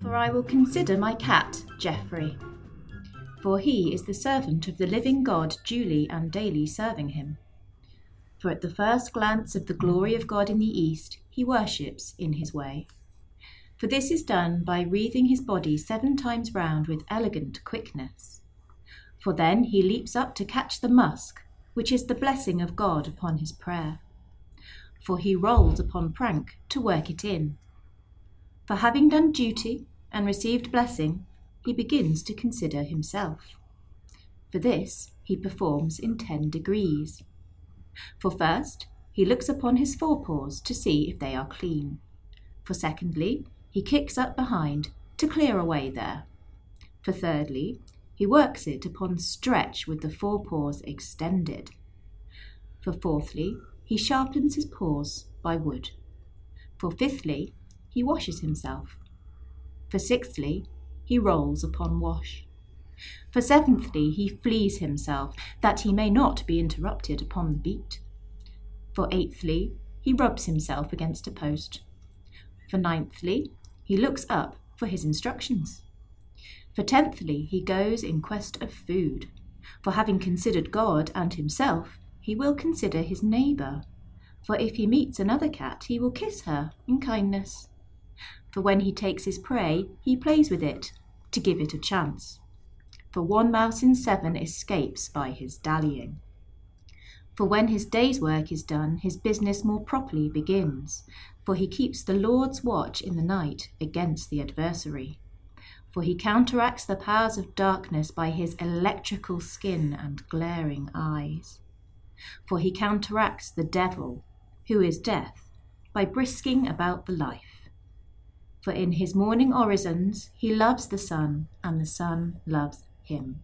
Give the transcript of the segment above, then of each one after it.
For I will consider my cat, Geoffrey. For he is the servant of the living God, duly and daily serving him. For at the first glance of the glory of God in the east, he worships in his way. For this is done by wreathing his body seven times round with elegant quickness. For then he leaps up to catch the musk, which is the blessing of God upon his prayer. For he rolls upon prank to work it in. For having done duty and received blessing, he begins to consider himself. For this he performs in ten degrees. For first, he looks upon his forepaws to see if they are clean. For secondly, he kicks up behind to clear away there. For thirdly, he works it upon stretch with the forepaws extended. For fourthly, he sharpens his paws by wood. For fifthly, he washes himself. For sixthly, he rolls upon wash. For seventhly, he fleas himself, that he may not be interrupted upon the beat. For eighthly, he rubs himself against a post. For ninthly, he looks up for his instructions. For tenthly, he goes in quest of food. For having considered God and himself, he will consider his neighbour. For if he meets another cat, he will kiss her in kindness. For when he takes his prey, he plays with it, to give it a chance. For one mouse in seven escapes by his dallying. For when his day's work is done, his business more properly begins. For he keeps the Lord's watch in the night against the adversary. For he counteracts the powers of darkness by his electrical skin and glaring eyes. For he counteracts the devil, who is death, by brisking about the life. For in his morning orisons he loves the sun, and the sun loves him.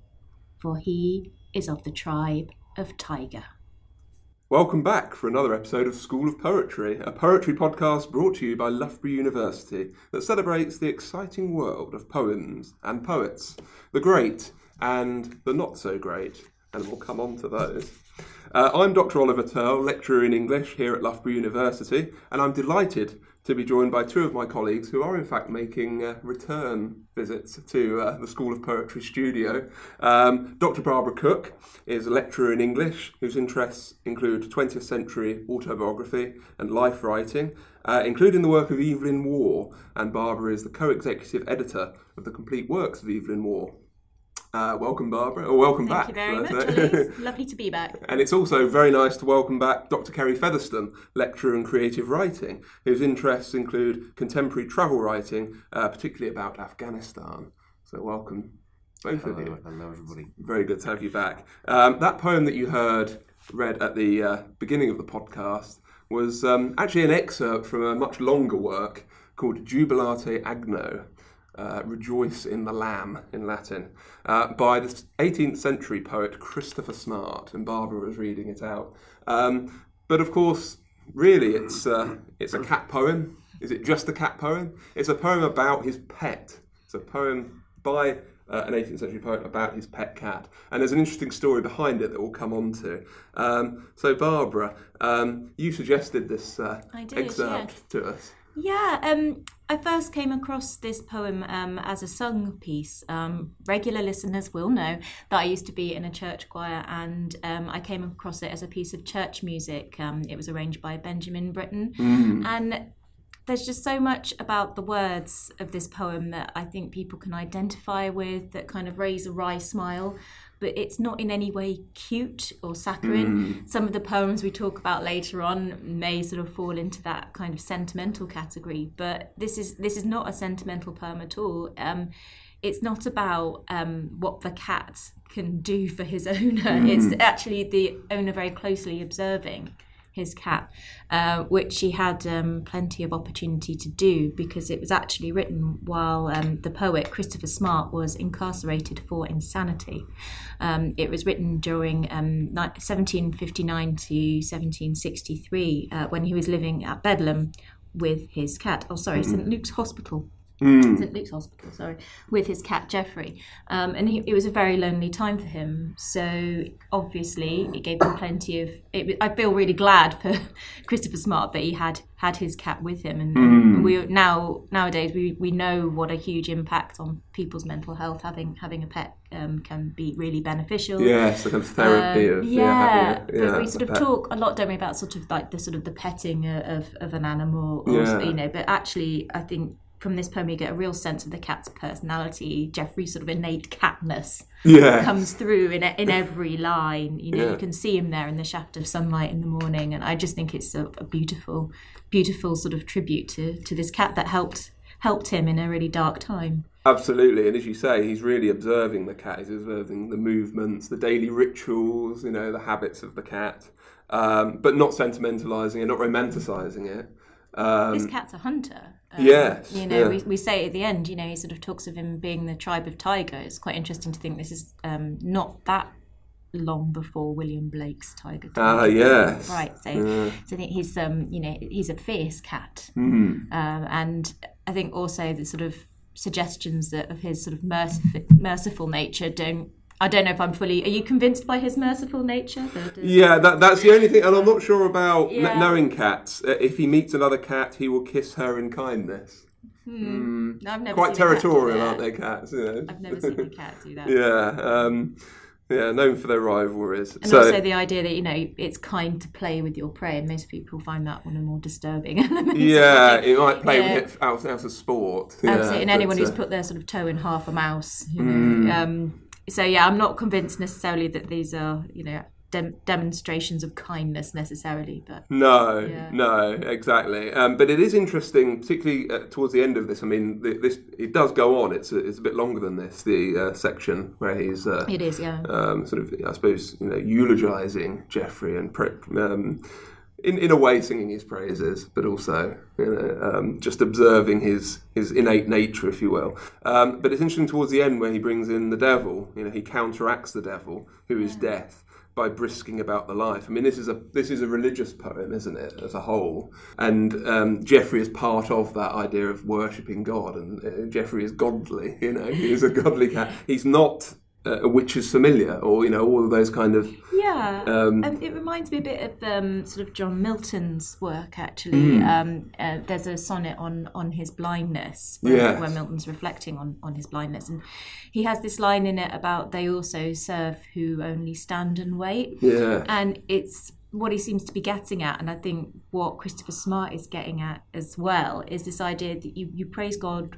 For he is of the tribe of Tiger. Welcome back for another episode of School of Poetry, a poetry podcast brought to you by Loughborough University that celebrates the exciting world of poems and poets, the great and the not so great, and we'll come on to those. Uh, I'm Dr. Oliver Tearle, lecturer in English here at Loughborough University, and I'm delighted to be joined by two of my colleagues who are, in fact, making uh, return visits to uh, the School of Poetry studio. Um, Dr. Barbara Cook is a lecturer in English whose interests include 20th century autobiography and life writing, uh, including the work of Evelyn Waugh, and Barbara is the co executive editor of the complete works of Evelyn Waugh. Uh, welcome, Barbara, or welcome Thank back. Thank you very much, should I say. Elise. Lovely to be back. And it's also very nice to welcome back Dr. Kerry Featherstone, lecturer in creative writing, whose interests include contemporary travel writing, uh, particularly about Afghanistan. So, welcome, both Hello, of you. hello everybody. Very good to have you back. Um, that poem that you heard read at the uh, beginning of the podcast was um, actually an excerpt from a much longer work called Jubilate Agno. Uh, Rejoice in the Lamb in Latin, uh, by the 18th century poet Christopher Smart, and Barbara was reading it out. Um, but of course, really, it's uh, it's a cat poem. Is it just a cat poem? It's a poem about his pet. It's a poem by uh, an 18th century poet about his pet cat. And there's an interesting story behind it that we'll come on to. Um, so, Barbara, um, you suggested this uh, did, excerpt yes. to us. Yeah, um, I first came across this poem um, as a sung piece. Um, regular listeners will know that I used to be in a church choir, and um, I came across it as a piece of church music. Um, it was arranged by Benjamin Britten, and there's just so much about the words of this poem that I think people can identify with, that kind of raise a wry smile. But it's not in any way cute or saccharine. Some of the poems we talk about later on may sort of fall into that kind of sentimental category. But this is this is not a sentimental poem at all. Um, it's not about um, what the cat can do for his owner. It's actually the owner very closely observing his cat, uh, which he had um, plenty of opportunity to do because it was actually written while um, the poet Christopher Smart was incarcerated for insanity. Um, it was written during um, 1759 to 1763 uh, when he was living at Bedlam with his cat. Oh, sorry, St Luke's Hospital. St Luke's Hospital, sorry, with his cat Jeffrey. um, and he, it was a very lonely time for him. So obviously, it gave him plenty of. It, I feel really glad for Christopher Smart that he had had his cat with him, and, and we now nowadays we, we know what a huge impact on people's mental health having having a pet um, can be really beneficial. Yes, the kind of therapy Um, of yeah, yeah, a, but we sort of pet. talk a lot, don't we, about sort of like the sort of the petting of, of an animal, or, Yeah. you know. But actually, I think from this poem you get a real sense of the cat's personality. Geoffrey's sort of innate catness comes through in in every line. You know, Yeah. you can see him there in the shaft of sunlight in the morning, and I just think it's a, a beautiful, beautiful sort of tribute to to this cat that helped helped him in a really dark time. Absolutely, and as you say, he's really observing the cat. He's observing the movements, the daily rituals, you know, the habits of the cat, um, but not sentimentalising it, not romanticising it. Um, this cat's a hunter. Um, yes, You know, yeah. we, we say at the end, you know, he sort of talks of him being the tribe of Tiger. It's quite interesting to think this is um, not that long before William Blake's Tiger. Ah, Tiger. yes. Right. So, Yeah. so I think he's, um, you know, he's a fierce cat. Mhm. Um, and I think also the sort of suggestions that of his sort of merciful, merciful nature don't. I don't know if I'm fully. Are you convinced by his merciful nature? Yeah, that, that's the only thing, and I'm not sure about Yeah. knowing cats. Uh, If he meets another cat, he will kiss her in kindness. I've never Quite seen a cat do territorial, aren't they, cats? You know? I've never seen a cat do that. yeah, um, yeah, known for their rivalries. And so, also the idea that you know it's kind to play with your prey, and most people find that one of more disturbing yeah, it might play Yeah. with it out, out of sport. Absolutely, yeah, and anyone but, who's uh, Mm. put their sort of toe in half a mouse. You know? um, so yeah, I'm not convinced necessarily that these are you know dem- demonstrations of kindness necessarily, but No, Yeah. no, exactly. Um, but it is interesting, particularly uh, towards the end of this. I mean, th- this it does go on. It's a, it's a bit longer than this. The uh, section where he's uh, it is yeah. um, sort of, I suppose, you know, eulogizing Jeffrey and pre- um, in in a way singing his praises, but also you know, um, just observing his his innate nature, if you will. Um, but it's interesting towards the end where he brings in the devil. You know, he counteracts the devil, who is death. By brisking about the life. I mean, this is a this is a religious poem, isn't it, as a whole? And um, Geoffrey is part of that idea of worshipping God, and uh, Geoffrey is godly. You know, he is a godly cat. He's not uh, a witch's familiar, or you know, all of those kind of Yeah, Um, um, it reminds me a bit of um, sort of John Milton's work. Actually, um, uh, there's a sonnet on on his blindness, where, Yes. where Milton's reflecting on on his blindness, and he has this line in it about they also serve who only stand and wait, yeah, and it's what he seems to be getting at, and I think what Christopher Smart is getting at as well is this idea that you you praise God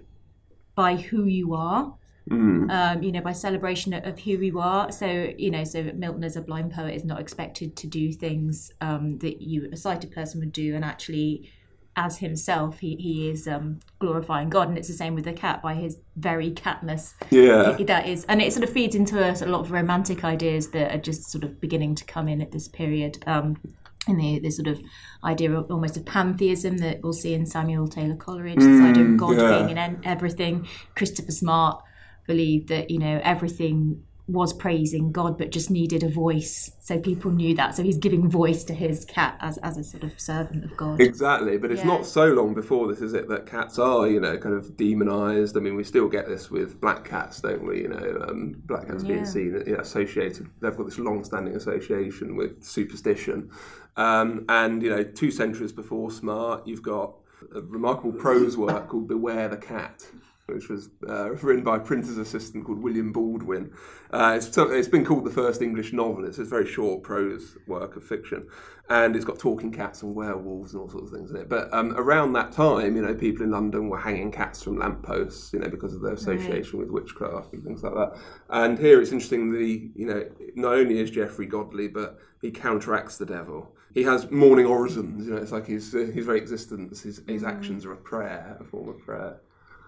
by who you are um, you know, by celebration of who you are. So, you know, so Milton as a blind poet is not expected to do things um, that you, a sighted person, would do, and actually, as himself, he, he is um, glorifying God, and it's the same with the cat by his very catness. yeah, That is, and it sort of feeds into a, a lot of romantic ideas that are just sort of beginning to come in at this period. Um, and the, the sort of idea of almost of pantheism that we'll see in Samuel Taylor Coleridge, this idea of God yeah. being in everything. Christopher Smart believed that you know everything was praising God, but just needed a voice, so people knew that. So he's giving voice to his cat as as a sort of servant of God. Exactly, but it's Yeah. not so long before this, is it, that cats are, you know, kind of demonized. I mean, we still get this with black cats, don't we? You know, um, black cats being seen, you know, associated, they've got this long standing association with superstition. Um, and, you know, two centuries before Smart, you've got a remarkable prose work called Beware the Cat. Which was uh, written by a printer's assistant called William Baldwin. Uh, it's, it's been called the first English novel. It's a very short prose work of fiction, and it's got talking cats and werewolves and all sorts of things in it. But um, around that time, you know, people in London were hanging cats from lampposts, you know, because of their association with witchcraft and things like that. And here it's interesting. The you know, not only is Geoffrey godly, but he counteracts the devil. He has morning orisons. You know, it's like his uh, his very existence, his his actions are a prayer, a form of prayer.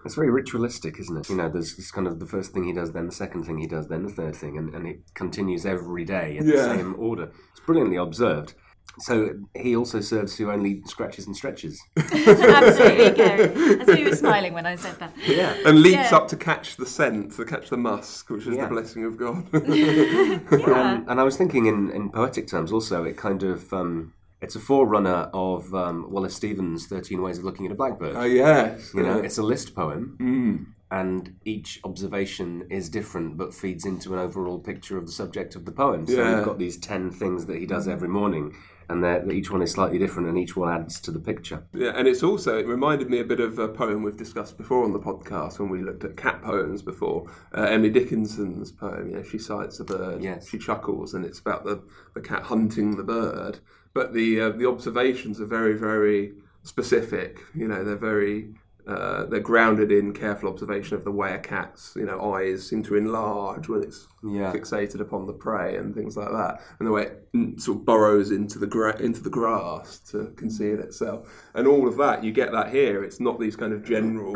It's very ritualistic, isn't it? You know, there's this kind of the first thing he does, then the second thing he does, then the third thing, and, and it continues every day in Yeah. the same order. It's brilliantly observed. So he also serves who only scratches and stretches. Absolutely, Kerry. That's why you were smiling when I said that. Yeah. and leaps Yeah. up to catch the scent, to catch the musk, which is Yeah. the blessing of God. Yeah. Um, and I was thinking in, in poetic terms also, it kind of um, It's a forerunner of um, Wallace Stevens' Thirteen Ways of Looking at a Blackbird. Oh yes, you know, it's a list poem, Mm. and each observation is different, but feeds into an overall picture of the subject of the poem. So Yeah. we've got these ten things that he does every morning, and each one is slightly different, and each one adds to the picture. Yeah, and it's also it reminded me a bit of a poem we've discussed before on the podcast when we looked at cat poems before. Uh, Emily Dickinson's poem, you know, she sights a bird, Yes. she chuckles, and it's about the, the cat hunting the bird. But the uh, the observations are very very specific. You know, they're very uh, they're grounded in careful observation of the way a cat's you know eyes seem to enlarge when it's Yeah. fixated upon the prey and things like that, and the way it sort of burrows into the gra- into the grass to conceal itself, and all of that. You get that here. It's not these kind of general,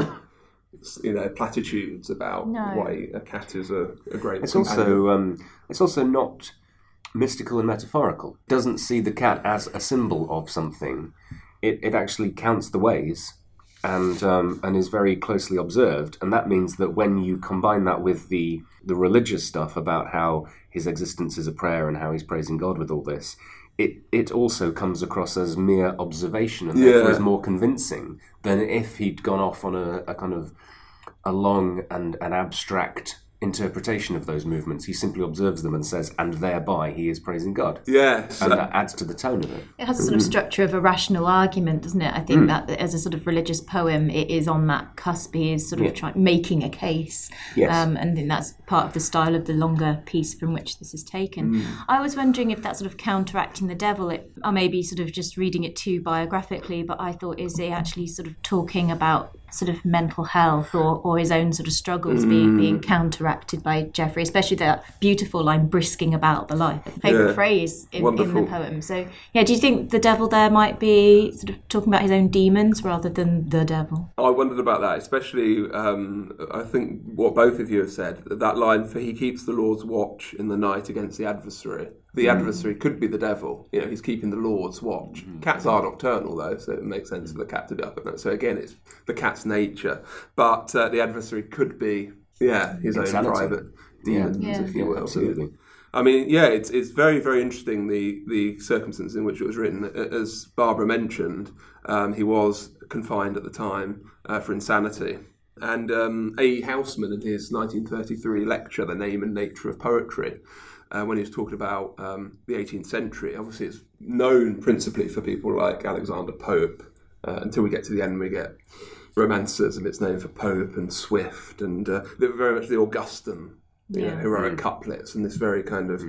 you know, platitudes about No. why a cat is a, a great. It's companion. also um, it's also not mystical and metaphorical. It doesn't see the cat as a symbol of something. It it actually counts the ways and um, and is very closely observed. And that means that when you combine that with the the religious stuff about how his existence is a prayer and how he's praising God with all this. It, it also comes across as mere observation and therefore Yeah. is more convincing than if he'd gone off on a, a kind of a long and an abstract interpretation of those movements. He simply observes them and says, and thereby he is praising God. yes, And that adds to the tone of it. It has a sort of mm. structure of a rational argument, doesn't it? I think mm. that as a sort of religious poem, it is on that cusp. He is sort of Yeah. trying making a case, Yes. um, and I think that's part of the style of the longer piece from which this is taken. Mm. I was wondering if that sort of counteracting the devil, it, I may be sort of just reading it too biographically, but I thought is he actually sort of talking about sort of mental health or, or his own sort of struggles being being counteracted by Geoffrey, especially that beautiful line "brisking about the life." A favourite Yeah. phrase in, in the poem. So, yeah, do you think the devil there might be sort of talking about his own demons rather than the devil? I wondered about that, especially. Um, I think what both of you have said that line for "He keeps the Lord's watch in the night against the adversary." The adversary could be the devil. You know, he's keeping the Lord's watch. Cats are nocturnal, though, so it makes sense for the cat to be up at night. So again, it's the cat's nature, but uh, the adversary could be, yeah, his own private demons, Yeah. if you Yeah, will. absolutely. I mean, yeah, it's it's very very interesting the the circumstances in which it was written. As Barbara mentioned, um, he was confined at the time uh, for insanity. And um, A. Housman, in his 1933 lecture, "The Name and Nature of Poetry," uh, when he was talking about um, the 18th century, obviously it's known principally for people like Alexander Pope. Uh, until we get to the end, we get romances of its name for Pope and Swift, and uh, they were very much the Augustan you know, Yeah. heroic couplets and this very kind of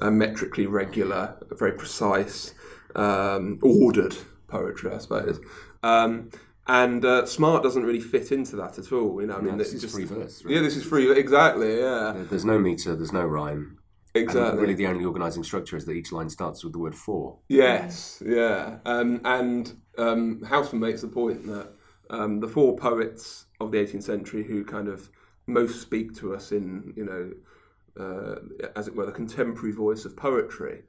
uh, metrically regular, very precise, um, ordered poetry, I suppose. Um, and uh, smart doesn't really fit into that at all. You know, I mean, this it's is free verse, right? Yeah, this is free. Exactly. Yeah, There's no meter, there's no rhyme. And exactly. really the only organising structure is that each line starts with the word for. Yes, yeah. Um, and um, Housman makes the point that um, the four poets of the 18th century who kind of most speak to us in, you know, uh, as it were, the contemporary voice of poetry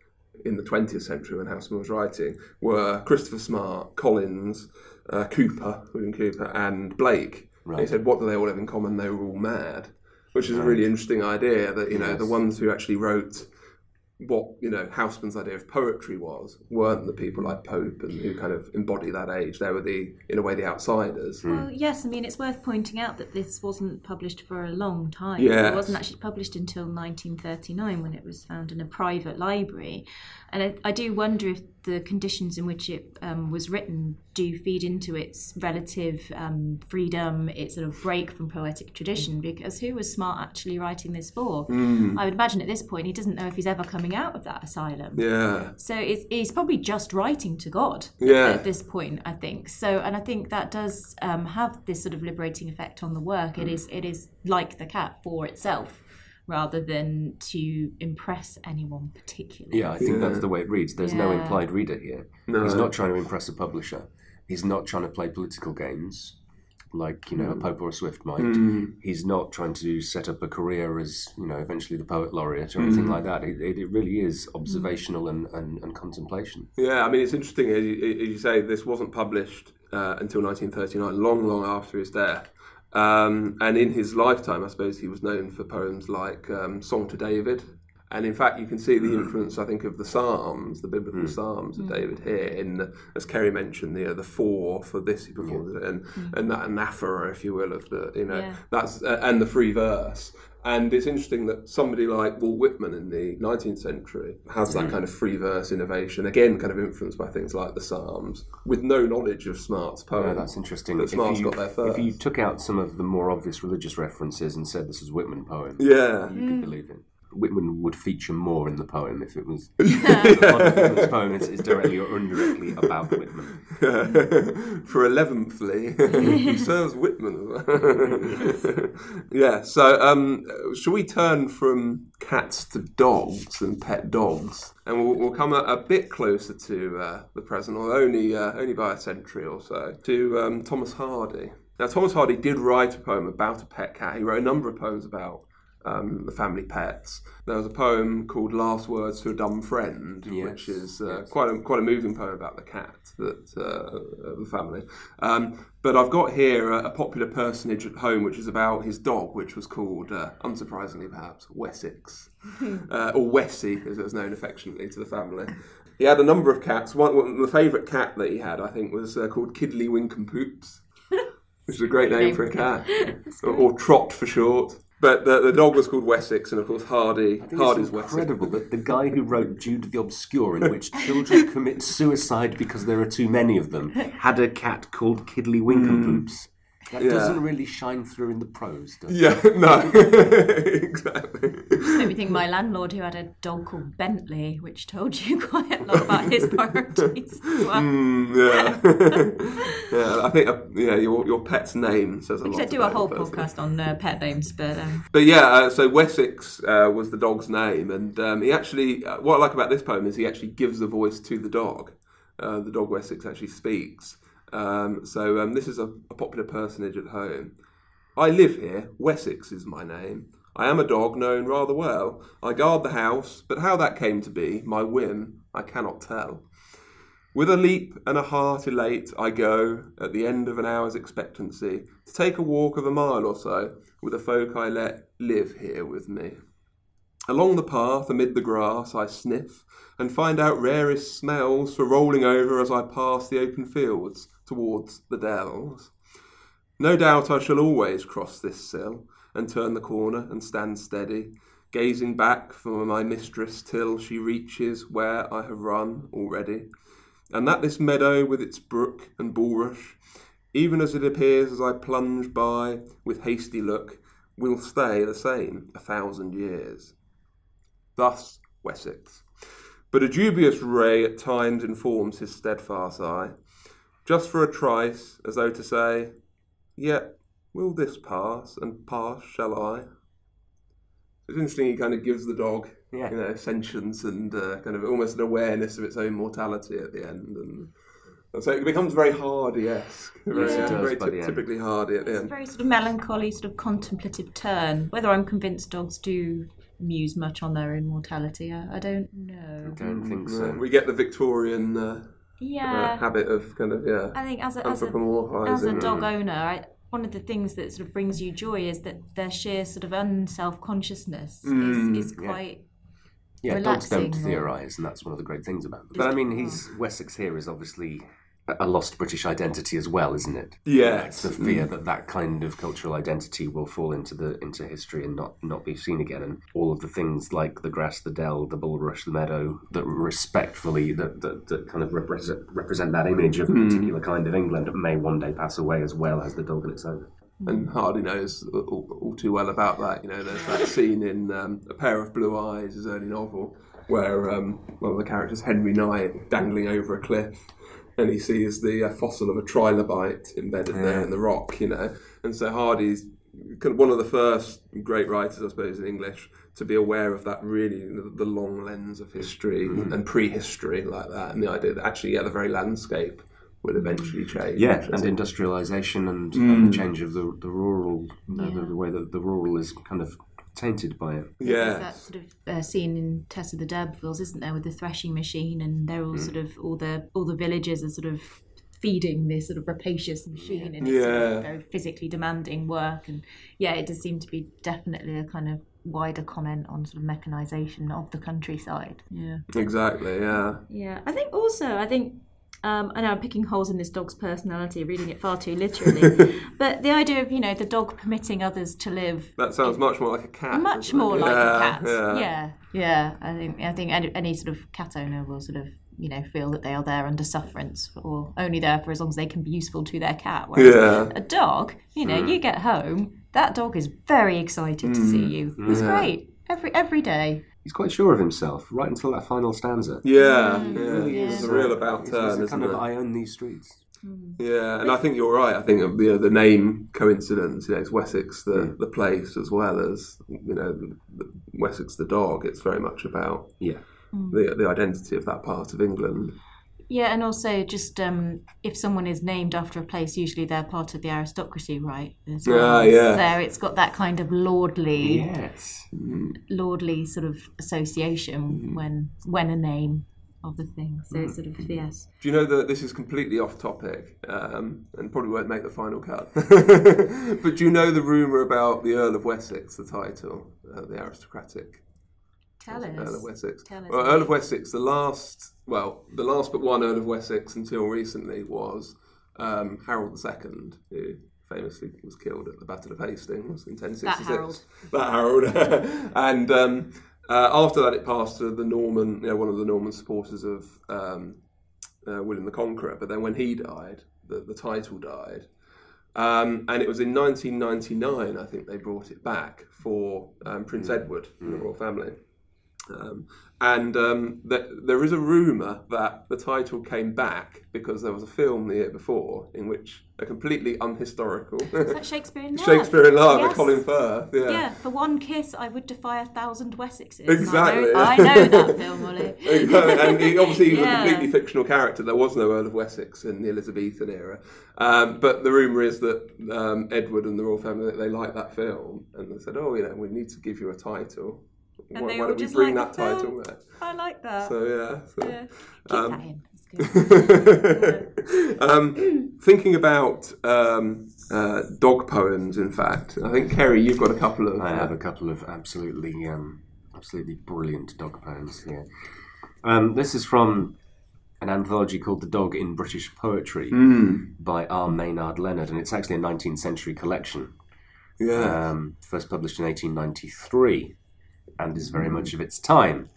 in the 20th century when Housman was writing were Christopher Smart, Collins, uh, Cowper, William Cowper, and Blake. And he said, what do they all have in common? They were all mad. Which is a really interesting idea that, you know, the ones who actually wrote what you know Housman's idea of poetry was weren't the people like Pope and who kind of embody that age. They were the in a way the outsiders. Hmm. Well, yes, I mean, it's worth pointing out that this wasn't published for a long time. Yes. It wasn't actually published until 1939 when it was found in a private library. And I, I do wonder if the conditions in which it um, was written do feed into its relative um, freedom, its sort of break from poetic tradition, because who was Smart actually writing this for? Hmm. I would imagine at this point he doesn't know if he's ever coming out of that asylum. Yeah, So it's, he's probably just writing to God Yeah. at this point, I think. So, and I think that does um, have this sort of liberating effect on the work. Mm. It is, it is like the cat for itself, rather than to impress anyone particularly. Yeah, I think that's the way it reads. There's no implied reader here. No. He's not trying to impress a publisher. He's not trying to play political games like, you know, a Pope or a Swift might. Mm. He's not trying to set up a career as, you know, eventually the poet laureate or anything like that. It, it, it really is observational and, and, and contemplation. yeah. I mean, it's interesting as you, as you say. This wasn't published uh, until 1939, long, long after his death. Um, and in his lifetime, I suppose he was known for poems like um, "Song to David" And in fact, you can see the influence, I think, of the Psalms, the biblical Psalms of David here. In the, as Kerry mentioned, the uh, the four for this he performs it, and and that anaphora, if you will, of the you know Yeah. that's uh, and the free verse. And it's interesting that somebody like Walt Whitman in the 19th century has that mm. kind of free verse innovation, again, kind of influenced by things like the Psalms, with no knowledge of Smart's poem. Yeah, that's interesting. But If Smart's you, got there first. if you took out some of the more obvious religious references and said this is Whitman poem, yeah. you could mm. believe it. Whitman would feature more in the poem if it was a lot of Whitman's poem is, is directly or indirectly about Whitman. For eleventhly, he serves Whitman. yeah. So, um, shall we turn from cats to dogs and pet dogs, and we'll, we'll come a, a bit closer to uh, the present, or only uh, only by a century or so, to um, Thomas Hardy. Now, Thomas Hardy did write a poem about a pet cat. He wrote a number of poems about um, the family pets. There was a poem called "Last Words to a Dumb Friend," which is uh, quite a quite a moving poem about the cat that uh, the family. Um, but I've got here a, a popular personage at home, which is about his dog, which was called, uh, unsurprisingly perhaps, Wessex, uh, or Wessie, as it was known affectionately to the family. He had a number of cats. One, one the favourite cat that he had, I think, was uh, called Kiddly Winkumpoops, which is a great name for a cat, or, or Trot for short. But the, the dog was called Wessex, and of course Hardy. Hardy's it's Wessex. incredible that the guy who wrote Jude the Obscure, in which children commit suicide because there are too many of them, had a cat called Kiddly Winkumpoops. Hmm. That Yeah. doesn't really shine through in the prose, does it? Yeah, no, exactly. Made me think my landlord who had a dog called Bentley, which told you quite a lot about his priorities well. Mm, yeah, yeah. I think uh, yeah, your your pet's name says a We lot. should do a whole podcast on uh, pet names, but um, But yeah, uh, so Wessex uh, was the dog's name, and um, he actually, uh, what I like about this poem is he actually gives a voice to the dog. Uh, the dog Wessex actually speaks. Um, so um, this is a, a popular personage at home. I live here. Wessex is my name. I am a dog known rather well. I guard the house, but how that came to be, my whim, I cannot tell. With a leap and a heart elate, I go, at the end of an hour's expectancy, to take a walk of a mile or so with the folk I let live here with me. Along the path, amid the grass, I sniff and find out rarest smells for rolling over as I pass the open fields towards the dells. No doubt I shall always cross this sill and turn the corner and stand steady, gazing back for my mistress till she reaches where I have run already and that this meadow with its brook and bulrush, even as it appears as I plunge by with hasty look, will stay the same a thousand years. Thus Wessex. But a dubious ray at times informs his steadfast eye, just for a trice, as though to say, Yet will this pass, and pass shall I? It's interesting. He kind of gives the dog, Yeah. you know, sentience and uh, kind of almost an awareness of its own mortality at the end, and, and so it becomes very Hardy-esque, very, Yes, it does very by the ty- end. typically Hardy at the it's a very sort of melancholy, sort of contemplative turn. Whether I'm convinced dogs do muse much on their own mortality, I, I don't know. I don't think so. we get the Victorian uh, uh, Yeah, habit of kind of yeah, I think as a, as a as a dog owner, I, one of the things that sort of brings you joy is that their sheer sort of unself consciousness Mm, is, is yeah. quite. Yeah, dogs don't theorise, and that's one of the great things about them. But I mean, he's Wessex here is obviously a- lost British identity as well, isn't it? Yes. It's the fear that that kind of cultural identity will fall into the into history and not not be seen again, and all of the things like the grass, the dell, the bulrush, the meadow that respectfully that that, that kind of represent represent that image of a particular kind of England may one day pass away as well as the dog and its owner. and Hardy knows all, all too well about that. You know, there's that scene in um, A Pair of Blue Eyes, his early novel, where um, one of the characters, Henry Knight, dangling over a cliff, and he sees the uh, fossil of a trilobite embedded there in the rock. You know, and so Hardy's kind of one of the first great writers, I suppose, in English to be aware of that really the, the long lens of history mm-hmm. and prehistory like that, and the idea that actually, yeah, the very landscape will eventually change. Yeah, and industrialisation and, and the mm. change of the the rural, you know, the, the way that the rural is kind of tainted by it. There's yeah. that sort of uh, scene in Tess of the D'Urbervilles, isn't there, with the threshing machine, and they're all sort of all the all the villagers are sort of feeding this sort of rapacious machine, and it's sort Yeah. of very physically demanding work, and yeah, it does seem to be definitely a kind of wider comment on sort of mechanisation of the countryside. Yeah. Exactly. Yeah. Yeah, I think also, I think, um, I know I'm picking holes in this dog's personality, reading it far too literally, but the idea of, you know, the dog permitting others to live That sounds much more like a cat. much doesn't it? more like Yeah, a cat. Yeah. Yeah. yeah, I think I think any, any sort of cat owner will sort of you know feel that they are there under sufferance or only there for as long as they can be useful to their cat. Whereas Yeah. a dog, you know, you get home, that dog is very excited to see you. It's Yeah. great every every day. He's quite sure of himself right until that final stanza. Yeah, Mm, yeah. He It's a real uh, about he's- turn, he's a isn't kind it? of I own these streets. Yeah, and I think you're right. I think uh, you know, the name coincidence, you know, it's Wessex, the, the place, as well as you know, the, the Wessex, the dog. It's very much about Yeah. the the identity of that part of England. Yeah, and also just um, if someone is named after a place, usually they're part of the aristocracy, right? As Ah, yeah. So it's got that kind of lordly, Yes. lordly sort of association Mm-hmm. when when a name of the thing. So it's sort of yes. Do you know that this is completely off topic um, and probably won't make the final cut? but do you know the rumor about the Earl of Wessex, the title, uh, the aristocratic Tell us. Earl of Wessex. Tell us. Well, Earl of Wessex, the last, well, the last but one Earl of Wessex until recently was um, Harold II, who famously was killed at the Battle of Hastings in 1066. That Harold. That Harold. and um, uh, after that, it passed to the Norman, you know, one of the Norman supporters of um, uh, William the Conqueror. But then when he died, the, the title died. Um, and it was in 1999, I think they brought it back for um, Prince Edward and the royal family. Um, and um, th- there is a rumour that the title came back because there was a film the year before in which a completely unhistorical Is that Shakespeare in Love? Shakespeare in Love with Yes. Colin Firth. Yeah. Yeah, for one kiss, I would defy a thousand Wessexes. Exactly, I know, I know that film, Ollie. and he, obviously he was Yeah. a completely fictional character. There was no Earl of Wessex in the Elizabethan era. Um, but the rumour is that um, Edward and the royal family they liked that film and they said, "Oh, you know, we need to give you a title. And why they why all don't we just bring like that the title film. back?" I like that. So yeah. So. yeah. Keep um, that in. Um, thinking about um, uh, dog poems, in fact, I think Kerry, you've got a couple of. I have a couple of absolutely, um, absolutely brilliant dog poems here. Um, this is from an anthology called "The Dog in British Poetry" by R. Maynard Leonard, and it's actually a 19th century collection, yeah. um, first published in 1893, and is very much of its time.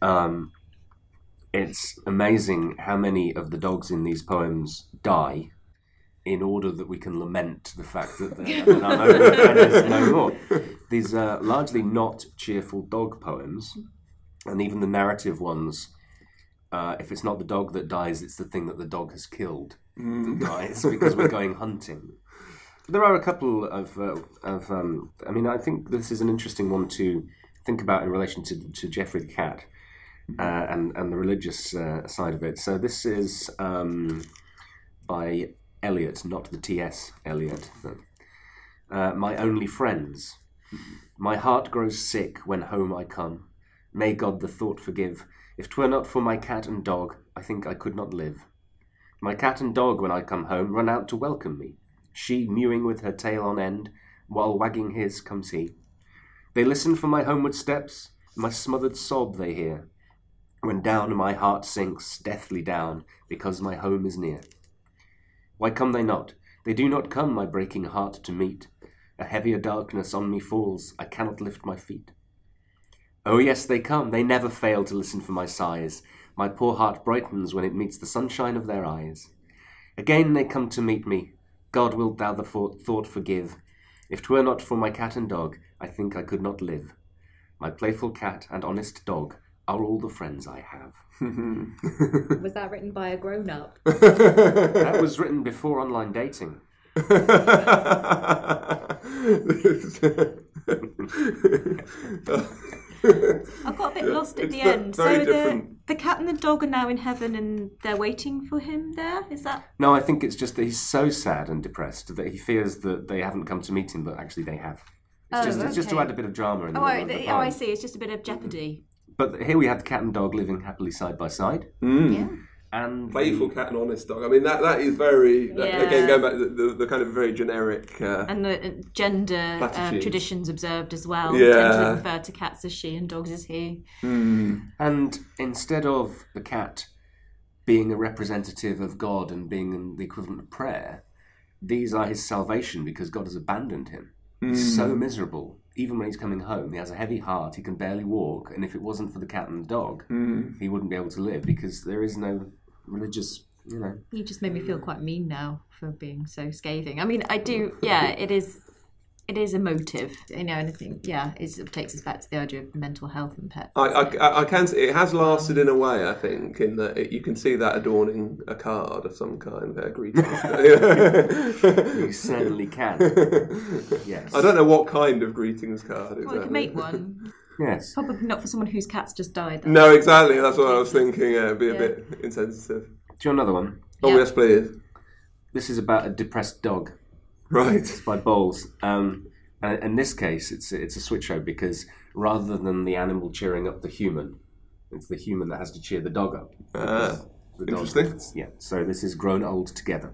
Um, it's amazing how many of the dogs in these poems die in order that we can lament the fact that there are no more. These are largely not cheerful dog poems, and even the narrative ones, uh, if it's not the dog that dies, it's the thing that the dog has killed that dies because we're going hunting. There are a couple of, uh, of um, I mean, I think this is an interesting one to think about in relation to, to Geoffrey the cat uh, and and the religious uh, side of it. So this is um, by Eliot, not the T.S. Eliot. Uh, my only friends. My heart grows sick when home I come. May God the thought forgive. If 'twere not for my cat and dog, I think I could not live. My cat and dog, when I come home, run out to welcome me. She mewing with her tail on end, while wagging his comes he. They listen for my homeward steps, my smothered sob they hear, when down my heart sinks deathly down, because my home is near. Why come they not? They do not come my breaking heart to meet. A heavier darkness on me falls, I cannot lift my feet. Oh, yes, they come, they never fail to listen for my sighs. My poor heart brightens when it meets the sunshine of their eyes. Again they come to meet me. God wilt thou the thought forgive. If 'twere not for my cat and dog, I think I could not live. My playful cat and honest dog are all the friends I have. Was that written by a grown up? That was written before online dating. I got a bit lost at It's the ve- end. very so the, different. the cat and the dog are now in heaven and they're waiting for him there? Is that. No, I think it's just that he's so sad and depressed that he fears that they haven't come to meet him, but actually they have. It's, Oh, just, it's just to add a bit of drama in the Oh, middle I, of the oh, I see. It's just a bit of jeopardy. But here we have the cat and dog living happily side by side. Mm. Yeah. and Playful the- cat and honest dog. I mean, that that is very that- again going back to the, the, the kind of very generic. Uh, And the uh, gender uh, Platitudes. traditions observed as well Yeah. tend to refer to cats as she and dogs as he. And instead of the cat being a representative of God and being the equivalent of prayer, these are his salvation because God has abandoned him. He's so hmm. miserable. Even when he's coming home, he has a heavy heart, he can barely walk, and if it wasn't for the cat and the dog, hmm. he wouldn't be able to live because there is no religious, you know. You just made me feel hmm. quite mean now for being so scathing. I mean, I do. Yeah, it is. It is emotive, you know, and I think, yeah, it takes us back to the idea of mental health and pets. I, I, I can. say It has lasted in a way. I think in that it, you can see that adorning a card of some kind. Uh, greeting. You certainly can. Yes. I don't know what kind of greetings card. Well, we could exactly. make one. Yes. Probably not for someone whose cat's just died. though. No, exactly. That's what I was thinking. Yeah, it'd be a bit insensitive. Do you want another one? Oh Yeah. yes, please. This is about a depressed dog. Right. by Bowles. Um, and in this case, it's it's a switch out because rather than the animal cheering up the human, it's the human that has to cheer the dog up. Ah, The dog- interesting. Yeah. So this is grown old together.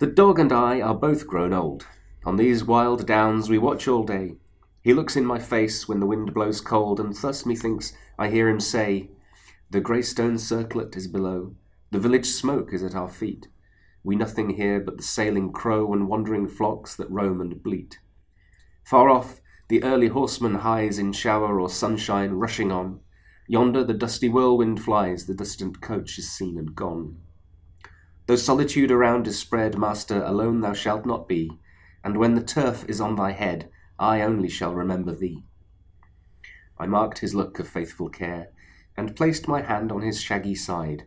The dog and I are both grown old. On these wild downs we watch all day. He looks in my face when the wind blows cold, and thus methinks I hear him say, "The grey stone circlet is below. The village smoke is at our feet. We nothing hear but the sailing crow and wandering flocks that roam and bleat. Far off, the early horseman hies in shower or sunshine, rushing on. Yonder the dusty whirlwind flies, the distant coach is seen and gone. Though solitude around is spread, master, alone thou shalt not be, and when the turf is on thy head, I only shall remember thee. I marked his look of faithful care, and placed my hand on his shaggy side.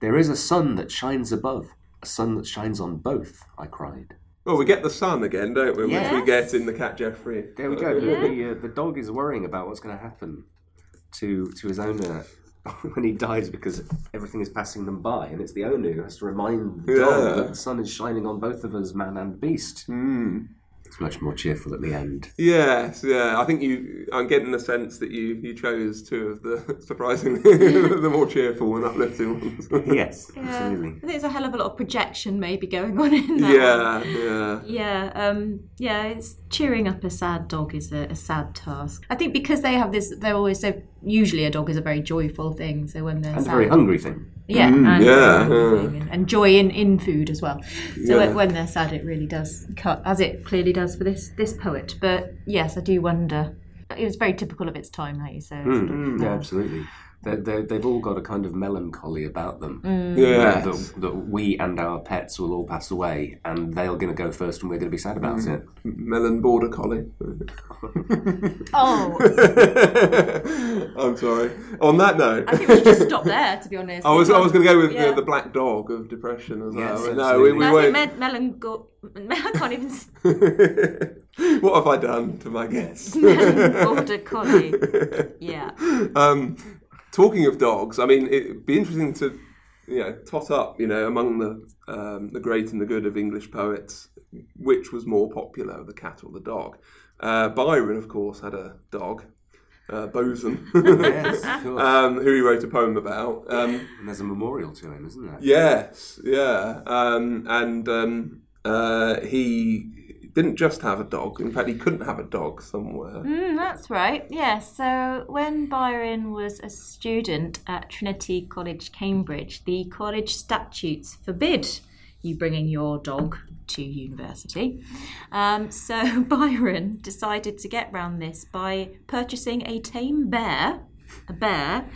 There is a sun that shines above, a sun that shines on both, I cried. Well, we get the sun again, don't we? Which we Yes. get in the cat Jeffrey. There we go. The, uh, the dog is worrying about what's going to happen to to his owner when he dies because everything is passing them by, and it's the owner who has to remind the Yeah. dog that the sun is shining on both of us, man and beast. Mm. It's much more cheerful at the end. Yes, yeah. I think you. I'm getting the sense that you you chose two of the surprisingly the more cheerful and uplifting ones. yes, Yeah. absolutely. I think there's a hell of a lot of projection maybe going on in that. one. yeah, yeah. Yeah, um, yeah. It's cheering up a sad dog is a, a sad task. I think because they have this, they're always so. Usually, a dog is a very joyful thing. So when they're And a sad, very hungry thing. yeah, Mm, and, yeah, and, yeah. and joy in, in food as well. So Yeah. when- when they're sad, it really does cut, as it clearly does for this this poet. But yes, I do wonder. It was very typical of its time, like you said. Mm, Yeah, absolutely. They're, they're, they've all got a kind of melancholy about them. Yeah. That, that we and our pets will all pass away, and they're going to go first, and we're going to be sad about Mm. it. Melon border collie. Oh, I'm sorry. On that note, I think we should just stop there. To be honest, I was I was going to go with Yeah. the, the black dog of depression as Yes, well. but no, we, absolutely. we I think won't. me- melango- I can't even. what have I done to my guest? Border collie. Yeah. um, talking of dogs, I mean, it'd be interesting to you know tot up, you know, among the um, the great and the good of English poets, which was more popular, the cat or the dog. Uh, Byron, of course, had a dog, uh, Bosun, yes, um, who he wrote a poem about. Um, and there's a memorial to him, isn't there? Yes, yeah, um, and um, uh, he didn't just have a dog. In fact, he couldn't have a dog somewhere. Mm, that's right. Yeah. So when Byron was a student at Trinity College, Cambridge, the college statutes forbid you bringing your dog to university. Um, so Byron decided to get round this by purchasing a tame bear, a bear,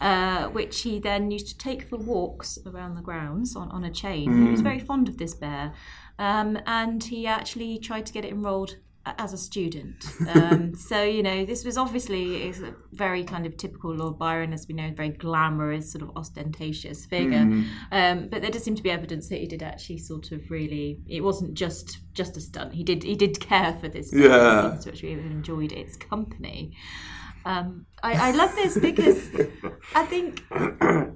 uh, which he then used to take for walks around the grounds on, on a chain. He was very fond of this bear. Um, and he actually tried to get it enrolled as a student. Um, so, you know, this was obviously a very kind of typical Lord Byron, as we know, very glamorous, sort of ostentatious figure. Um, but there does seem to be evidence that he did actually sort of really, it wasn't just just a stunt. He did he did care for this. Yeah. He seems to actually have enjoyed its company. Um, I, I love this because I think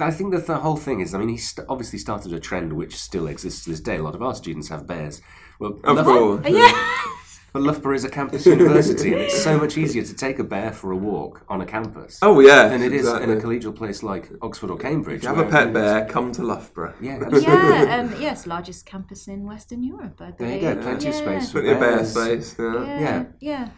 I think that the whole thing is, I mean, he st- obviously started a trend which still exists to this day. A lot of our students have bears. Well, Of love- course. yeah. But Loughborough is a campus university, and it's so much easier to take a bear for a walk on a campus Oh yeah, than it is exactly. in a collegial place like Oxford or Cambridge. If you have a pet bear, come to Loughborough. Yeah, absolutely. yeah, um, yes, largest campus in Western Europe. I There you go, plenty of Yeah. space for Plenty of bear bears. space. Yeah. Yeah, Yeah.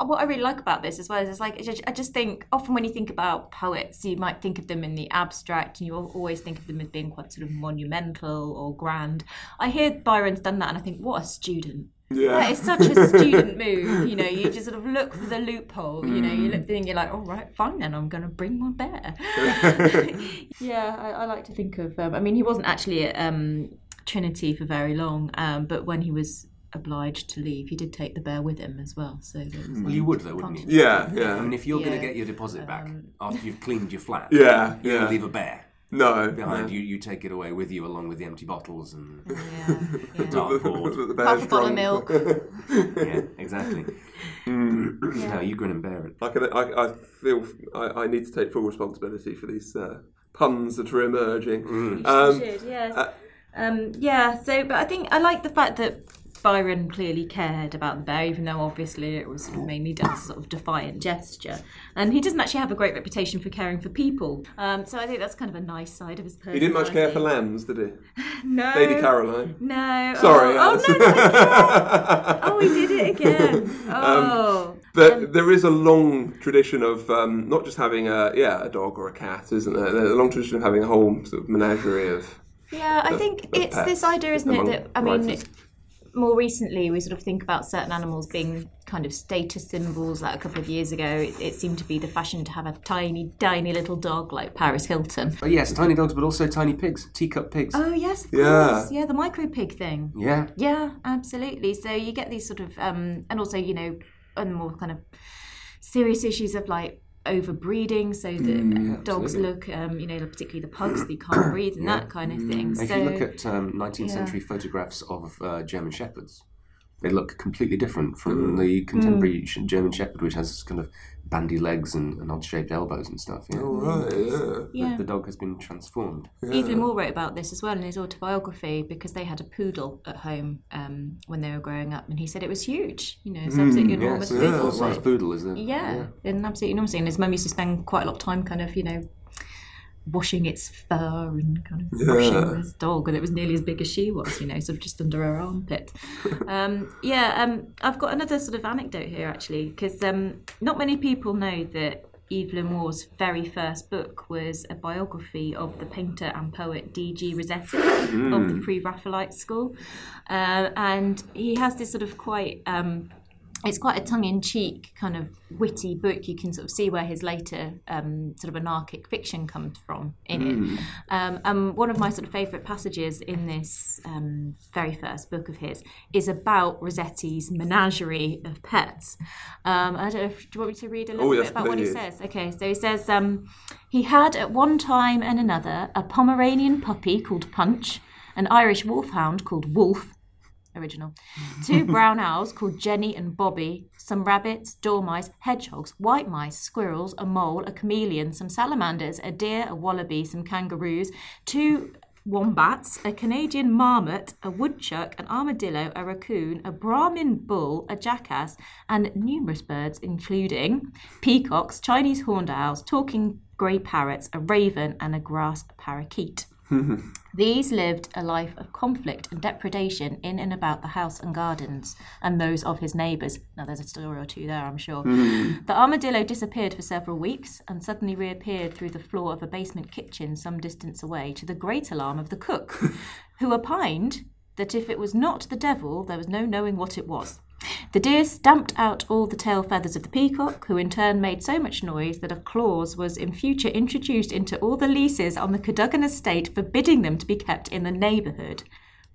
Yeah. What I really like about this as well is, it's like I just- think often when you think about poets, you might think of them in the abstract, and you always think of them as being quite sort of monumental or grand. I hear Byron's done that, and I think, what a student! Yeah. it's such a student move. You know, you just sort of look for the loophole. You know, you look through and you're like, all right, fine, then I'm going to bring my bear. yeah, I, I like to think of. Um, I mean, he wasn't actually at um, Trinity for very long, um, but when he was obliged to leave, he did take the bear with him as well. So was Well, you would though, wouldn't you? Yeah, yeah. I mean, if you're going to get your deposit back Um, after you've cleaned your flat, yeah, you yeah. leave a bear No, behind no. you. You take it away with you along with the empty bottles and yeah, the yeah. dartboard. The bear's half a bottle of milk. yeah, exactly. No, you grin and bear it. I, can, I, I feel I, I need to take full responsibility for these uh, puns that are emerging. Mm. Um, should, yes. uh, um, yeah, so, but I think I like the fact that Byron clearly cared about the bear, even though obviously it was mainly done as a sort of defiant gesture. And he doesn't actually have a great reputation for caring for people. Um, so I think that's kind of a nice side of his personality. he didn't much care for lambs, did he? No. Lady Caroline. No. Sorry, Oh, Alice. oh no, no. Oh, he did it again. Oh. But there is a long tradition of um, not just having a yeah a dog or a cat, isn't there? There's a long tradition of having a whole sort of menagerie of. Yeah, I think it's this idea, isn't it? That I mean, writers. More recently we sort of think about certain animals being kind of status symbols. Like a couple of years ago, it, it seemed to be the fashion to have a tiny, tiny little dog like Paris Hilton. But yes, tiny dogs, but also tiny pigs, teacup pigs. Oh yes, of Yeah. course. Yeah, the micro pig thing. Yeah, Yeah, absolutely. So you get these sort of, um, and also you know, and more kind of serious issues of like overbreeding, so that dogs look, um, you know, particularly the pugs, they can't breathe and that kind of thing. if so you look at um, 19th yeah. century photographs of uh, German shepherds, they look completely different from the contemporary sh- German shepherd, which has kind of bandy legs and, and odd-shaped elbows and stuff. Yeah. Oh right, yeah. yeah. The dog has been transformed. Yeah. Evelyn Waugh wrote about this as well in his autobiography because they had a poodle at home um, when they were growing up, and he said it was huge. You know, it's absolutely enormous Yes, poodle. a full-size poodle is the Yeah, and absolutely enormous. And his mum used to spend quite a lot of time, kind of, you know, washing its fur and kind of brushing this dog, and it was nearly as big as she was. You know, sort of just under her armpit. um, yeah, um, I've got another sort of anecdote here actually, because um, not many people know that. Evelyn Waugh's very first book was a biography of the painter and poet D.G. Rossetti of the Pre-Raphaelite school, uh, and he has this sort of quite um, it's quite a tongue-in-cheek kind of witty book. You can sort of see where his later um, sort of anarchic fiction comes from in it. Um, and one of my sort of favourite passages in this um, very first book of his is about Rossetti's menagerie of pets. Um, I don't know. If, do you want me to read a little Oh, bit yes, about what he says? Okay, so he says um, he had at one time and another a Pomeranian puppy called Punch, an Irish wolfhound called Wolf original. Two brown owls called Jenny and Bobby, some rabbits, dormice, hedgehogs, white mice, squirrels, a mole, a chameleon, some salamanders, a deer, a wallaby, some kangaroos, two wombats, a Canadian marmot, a woodchuck, an armadillo, a raccoon, a Brahmin bull, a jackass, and numerous birds, including peacocks, Chinese horned owls, talking grey parrots, a raven, and a grass parakeet. These lived a life of conflict and depredation in and about the house and gardens, and those of his neighbours. Now, there's a story or two there, I'm sure. Hmm. The armadillo disappeared for several weeks and suddenly reappeared through the floor of a basement kitchen some distance away, to the great alarm of the cook, who opined that if it was not the devil, there was no knowing what it was. The deer stamped out all the tail feathers of the peacock, who in turn made so much noise that a clause was in future introduced into all the leases on the Cadogan estate forbidding them to be kept in the neighbourhood.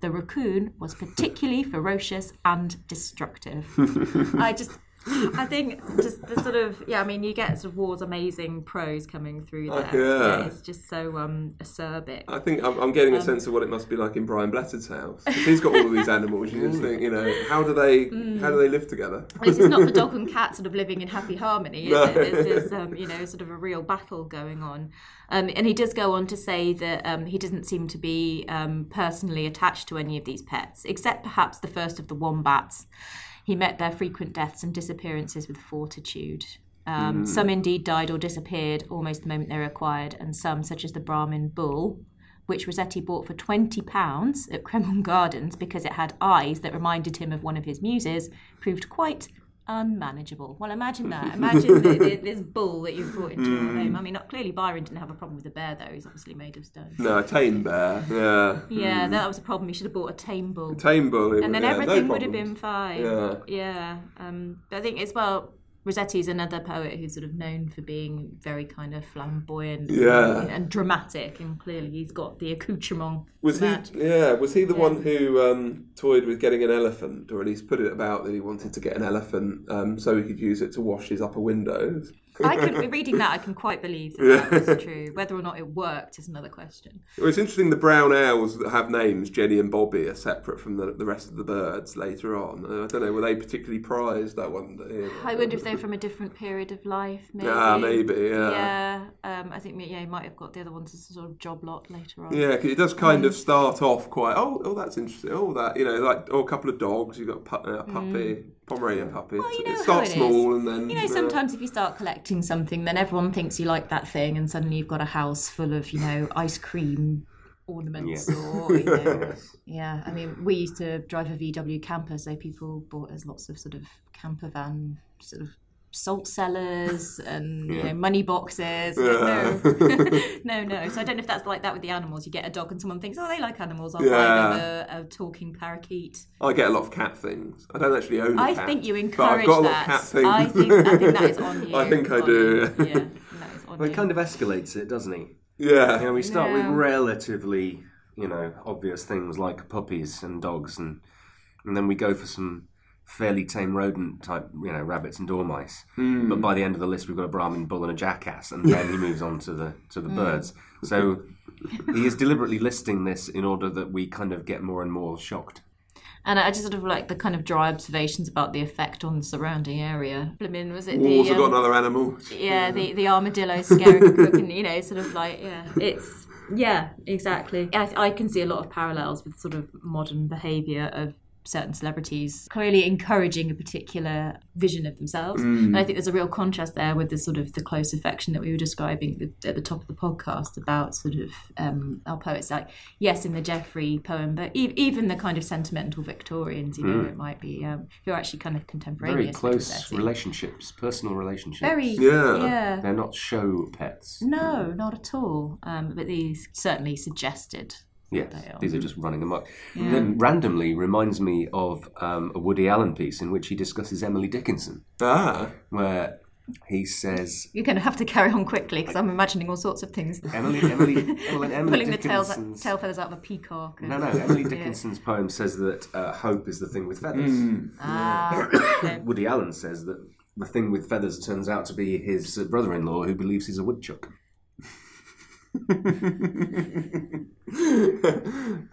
The raccoon was particularly ferocious and destructive. I just, I think, just the sort of, yeah, I mean, you get sort of Waugh's amazing prose coming through Oh, there. yeah. it's just so um, acerbic. I think I'm, I'm getting a sense of what it must be like in Brian Blatter's house. If he's got all of these animals, you just think, you know, how do they how do they live together? This is not the dog and cat sort of living in happy harmony, is No. it? This is, um, you know, sort of a real battle going on. Um, and he does go on to say that um, he doesn't seem to be um, personally attached to any of these pets, except perhaps the first of the wombats. He met their frequent deaths and disappearances with fortitude. Um, Some indeed died or disappeared almost the moment they were acquired, and some, such as the Brahmin bull, which Rossetti bought for £20 at Cremorne Gardens because it had eyes that reminded him of one of his muses, proved quite unmanageable. Well, imagine that. Imagine the, the, this bull that you've brought into your home. I mean, not, clearly Byron didn't have a problem with the bear, though. He's obviously made of stone. No, a tame bear. Yeah. Yeah, that was a problem. He should have bought a tame bull. Tame bull. and then yeah, no everything would have been fine. Yeah. Yeah. Um, I think as well, Rossetti's another poet who's sort of known for being very kind of flamboyant Yeah. and, and dramatic, and clearly he's got the accoutrement. Was he? that. Yeah. Was he the one who um, toyed with getting an elephant, or at least put it about that he wanted to get an elephant um, so he could use it to wash his upper windows? I can be reading that. I can quite believe that, that was true. Whether or not it worked is another question. Well, it's interesting. The brown owls that have names, Jenny and Bobby, are separate from the, the rest of the birds later on. Uh, I don't know. Were they particularly prized? I wonder. I wonder if they're from a different period of life. Maybe. Ah, maybe. Yeah. Yeah. Um, I think yeah, he might have got the other ones as a sort of job lot later on. Yeah, 'cause it does kind of start off quite. Oh, oh, that's interesting. Oh, that you know, like oh, a couple of dogs. You have got a, pu- a puppy, Pomeranian puppy. Mm. Well, you know it starts it small and then You know, uh, sometimes if you start collecting something, then everyone thinks you like that thing, and suddenly you've got a house full of, you know, ice cream ornaments Yeah. or, you know, yeah. I mean, we used to drive a VW camper, so people bought us lots of sort of camper van, sort of salt cellars and you know money boxes. Yeah. no, no, no. So I don't know if that's like that with the animals. You get a dog, and someone thinks, oh, they like animals. I'll buy them a, a talking parakeet. I get a lot of cat things. I don't actually own. a I cat, think you but I've encourage got a lot that. of cat things. I think I think that is on you. I think I On do. you. Yeah, that is on Well, you. it kind of escalates it, doesn't he? yeah. You know, we start with relatively, you know, obvious things like puppies and dogs, and and then we go for some fairly tame rodent type, you know, rabbits and dormice. Hmm. But by the end of the list, we've got a Brahmin bull and a jackass, and then he moves on to the to the birds. So he is deliberately listing this in order that we kind of get more and more shocked. And I just sort of like the kind of dry observations about the effect on the surrounding area. I mean, was it Wolves the have got um, another animal. yeah the the armadillo scaring the cook, and you know, sort of like yeah, it's yeah, exactly. I, I can see a lot of parallels with sort of modern behaviour of certain celebrities clearly encouraging a particular vision of themselves and i think there's a real contrast there with the sort of the close affection that we were describing at the, at the top of the podcast about sort of um, our poets like yes in the Jeoffry poem but e- even the kind of sentimental victorians you know it might be um, who are actually kind of contemporaneous Very close relationships, personal relationships. very Yeah. yeah They're not show pets. no, not at all. Um, but these certainly suggested. Yes, these are just running amok. Then randomly reminds me of um, a Woody Allen piece in which he discusses Emily Dickinson, Ah, where he says You're going to have to carry on quickly because I'm imagining all sorts of things. Emily, Emily, Emily Pulling the tails, tail feathers out of a peacock. and- no, no. Emily Dickinson's poem says that uh, hope is the thing with feathers. Ah. Woody Allen says that the thing with feathers turns out to be his brother-in-law, who believes he's a woodchuck.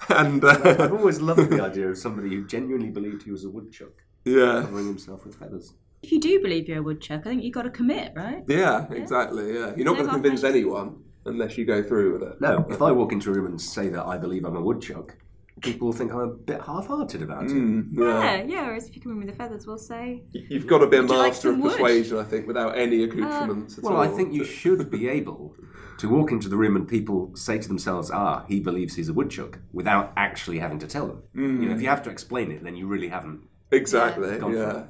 and uh, I've always loved the idea of somebody who genuinely believed he was a woodchuck, yeah, covering himself with feathers. if you do believe you're a woodchuck, I think you've got to commit, right? yeah, exactly. Yeah, you're not going to convince mind. anyone unless you go through with it. No, if I walk into a room and say that I believe I'm a woodchuck, people will think I'm a bit half-hearted about it. Mm, yeah. Yeah, yeah. Whereas if you come in with the feathers, we'll say. You've got to be a Would you like master of some wood? persuasion, I think, without any accoutrements at Well, all. I think you should be able to walk into the room and people say to themselves, "Ah, he believes he's a woodchuck," without actually having to tell them. You know, if you have to explain it, then you really haven't. Exactly, Gone yeah.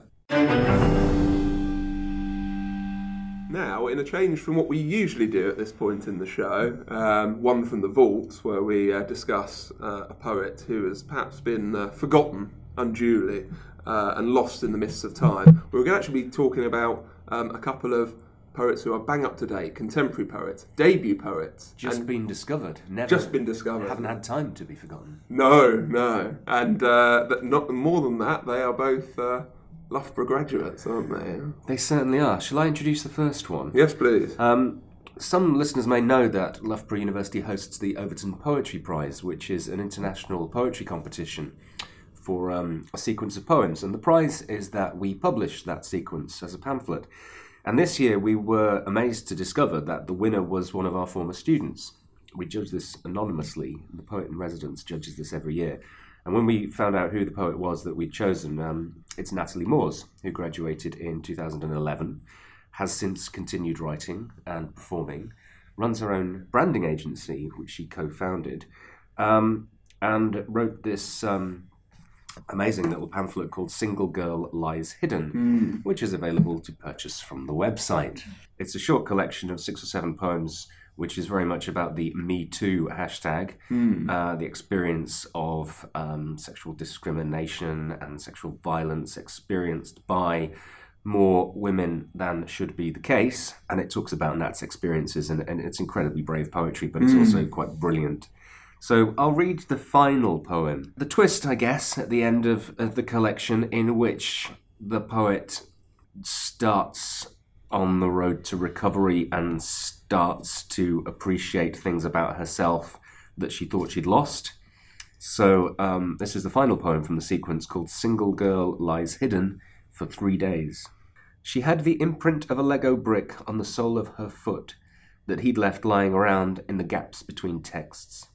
Now, in a change from what we usually do at this point in the show, um, one from the vaults, where we uh, discuss uh, a poet who has perhaps been uh, forgotten unduly uh, and lost in the mists of time, we're going to actually be talking about um, a couple of poets who are bang up to date, contemporary poets, debut poets, Just been discovered, never just been discovered. haven't had time to be forgotten. No, no, and uh, that not more than that, they are both uh, Loughborough graduates, aren't they? They certainly are. Shall I introduce the first one? Yes, please. Um, some listeners may know that Loughborough University hosts the Overton Poetry Prize, which is an international poetry competition for um, a sequence of poems. And the prize is that we publish that sequence as a pamphlet. And this year we were amazed to discover that the winner was one of our former students. We judge this anonymously, the poet in residence judges this every year. And when we found out who the poet was that we'd chosen, um, it's Natalie Moores, who graduated in 2011, has since continued writing and performing, runs her own branding agency, which she co founded, um, and wrote this. Um, amazing little pamphlet called Single Girl Lies Hidden, which is available to purchase from the website. It's a short collection of six or seven poems, which is very much about the Me Too hashtag, uh, the experience of um, sexual discrimination and sexual violence experienced by more women than should be the case. And it talks about Nat's experiences, and, and it's incredibly brave poetry, but it's also quite brilliant. So I'll read the final poem. The twist, I guess, at the end of, of the collection, in which the poet starts on the road to recovery and starts to appreciate things about herself that she thought she'd lost. So um, this is the final poem from the sequence called Single Girl Lies Hidden for Three Days. She had the imprint of a Lego brick on the sole of her foot that he'd left lying around in the gaps between texts.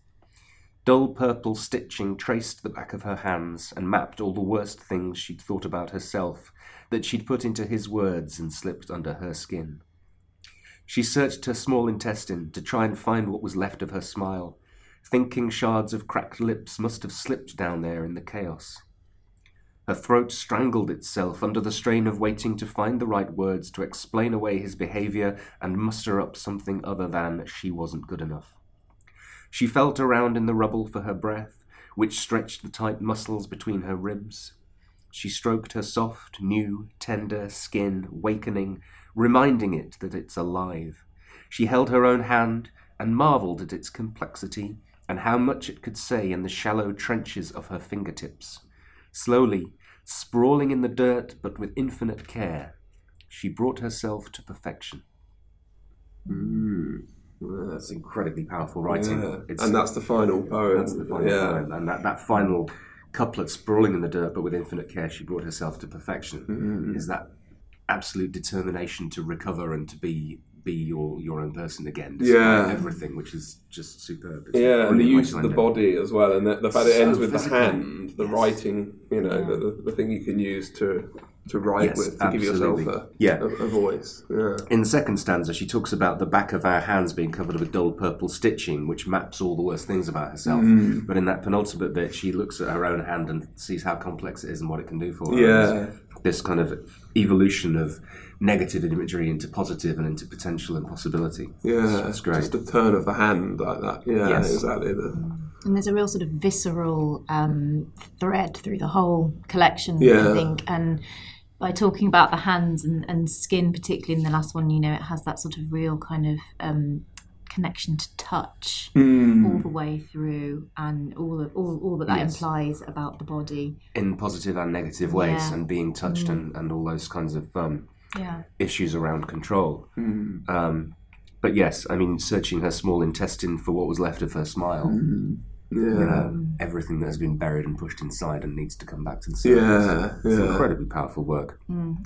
Dull purple stitching traced the back of her hands and mapped all the worst things she'd thought about herself that she'd put into his words and slipped under her skin. She searched her small intestine to try and find what was left of her smile, thinking shards of cracked lips must have slipped down there in the chaos. Her throat strangled itself under the strain of waiting to find the right words to explain away his behavior and muster up something other than she wasn't good enough. She felt around in the rubble for her breath, which stretched the tight muscles between her ribs. She stroked her soft, new, tender skin, wakening, reminding it that it's alive. She held her own hand and marvelled at its complexity and how much it could say in the shallow trenches of her fingertips. Slowly, sprawling in the dirt but with infinite care, she brought herself to perfection. Hmm. That's incredibly powerful writing. Yeah. And that's the final poem. that's the final yeah. poem. And that, that final couplet, sprawling in the dirt, but with infinite care, she brought herself to perfection, Mm-hmm. is that absolute determination to recover and to be be your your own person again, Yeah. everything, which is just superb. It's Yeah, and the use of the body as well, and the, the fact it ends with physical. the hand, the Yes. writing, you know, the, the, the thing you can use to to write Yes, with, to give yourself a, Yeah. a, a voice. Yeah. In the second stanza, she talks about the back of our hands being covered with a dull purple stitching, which maps all the worst things about herself. Mm. But in that penultimate bit, she looks at her own hand and sees how complex it is and what it can do for her. Yeah. This kind of evolution of negative imagery into positive and into potential and possibility. Yeah, It's great. just a turn of the hand like that. Yeah, Yes. exactly. The, And there's a real sort of visceral um, thread through the whole collection, Yeah. I think. And by talking about the hands and, and skin, particularly in the last one, you know, it has that sort of real kind of um, connection to touch Hmm. all the way through, and all of all, all that that Yes. implies about the body. In positive and negative ways, Yeah. and being touched and, and all those kinds of um, Yeah. issues around control. Hmm. Um, but yes, I mean, searching her small intestine for what was left of her smile. Yeah. um, everything that has been buried and pushed inside and needs to come back to the surface. Yeah, It's yeah. incredibly powerful work.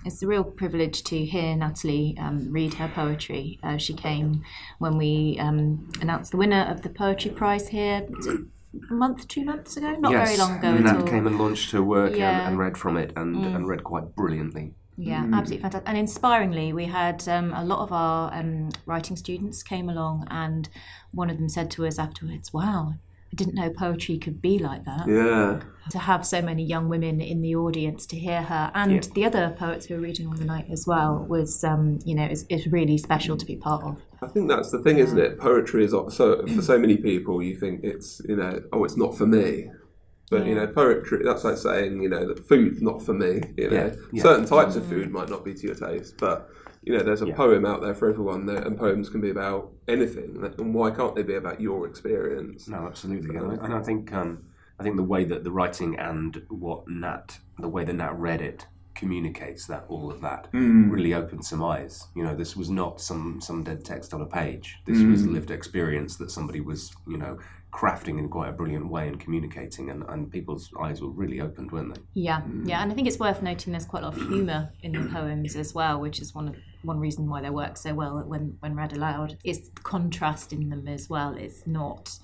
It's a real privilege to hear Natalie um, read her poetry. Uh, she came when we um, announced the winner of the poetry prize here a month, two months ago, not yes, very long ago Nat at all. came and launched her work Yeah. Mm. and, and read from it and, and read quite brilliantly. Yeah, absolutely fantastic. And inspiringly, we had um, a lot of our um, writing students came along, and one of them said to us afterwards, "Wow, I didn't know poetry could be like that." Yeah. To have so many young women in the audience to hear her, and Yeah. the other poets who were reading on the night as well, was um, you know is, is really special to be part of. I think that's the thing, isn't it? Poetry is so for so many people. You think it's you know, oh, it's not for me. But you know, poetry. That's like saying you know that food's not for me. You know, Yeah, yeah. certain types of food might not be to your taste, but you know, there's a Yeah. poem out there for everyone, there, and poems can be about anything. And why can't they be about your experience? No, absolutely, and I, uh, and I think um, I think the way that the writing and what Nat, the way that Nat read it, communicates that all of that hmm. really opened some eyes. You know, this was not some some dead text on a page. This was hmm. lived experience that somebody was you know crafting in quite a brilliant way and communicating, and, and people's eyes were really opened, weren't they? Yeah, mm. yeah, and I think it's worth noting there's quite a lot of mm. humour in the mm. poems as well, which is one of one reason why they work so well when when read aloud. Is the contrast in them as well. It's not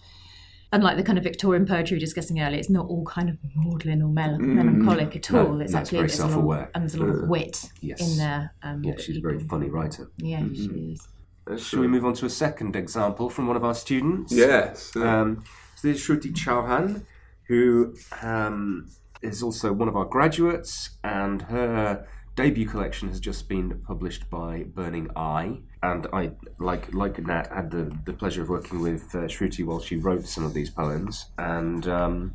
unlike the kind of Victorian poetry we were discussing earlier, it's not all kind of maudlin or mel- melancholic at all. It's no, it's actually very there's a lot- self-aware. and there's a lot of uh, wit Yes. in there. Um, Yeah, she's a very funny writer. Yeah, she mm-hmm. is. Shall we move on to a second example from one of our students? Yes. Um, so this is Shruti Chauhan, who um, is also one of our graduates, and her debut collection has just been published by Burning Eye. And I, like like Nat, had the, the pleasure of working with uh, Shruti while she wrote some of these poems. And um,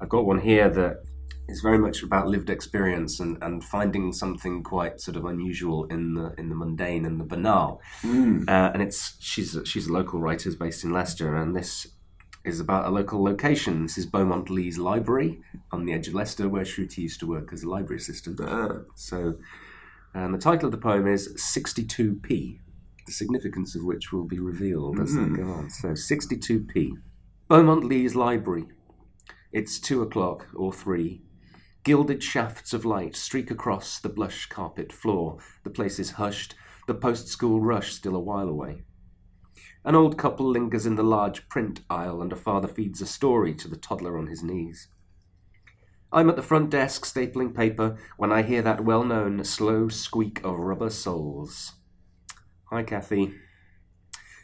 I've got one here that is very much about lived experience and, and finding something quite sort of unusual in the in the mundane and the banal. Uh, and it's she's a, she's a local writer based in Leicester, and this is about a local location. This is Beaumont Leys Library on the edge of Leicester, where Shruti used to work as a library assistant. Ah. So, and the title of the poem is 62p, the significance of which will be revealed as they go on. So, 62p. Beaumont Leys Library. It's two o'clock or three. Gilded shafts of light streak across the blush carpet floor. The place is hushed, the post school rush still a while away. An old couple lingers in the large print aisle, and a father feeds a story to the toddler on his knees. I'm at the front desk stapling paper when I hear that well known slow squeak of rubber soles. Hi, Kathy.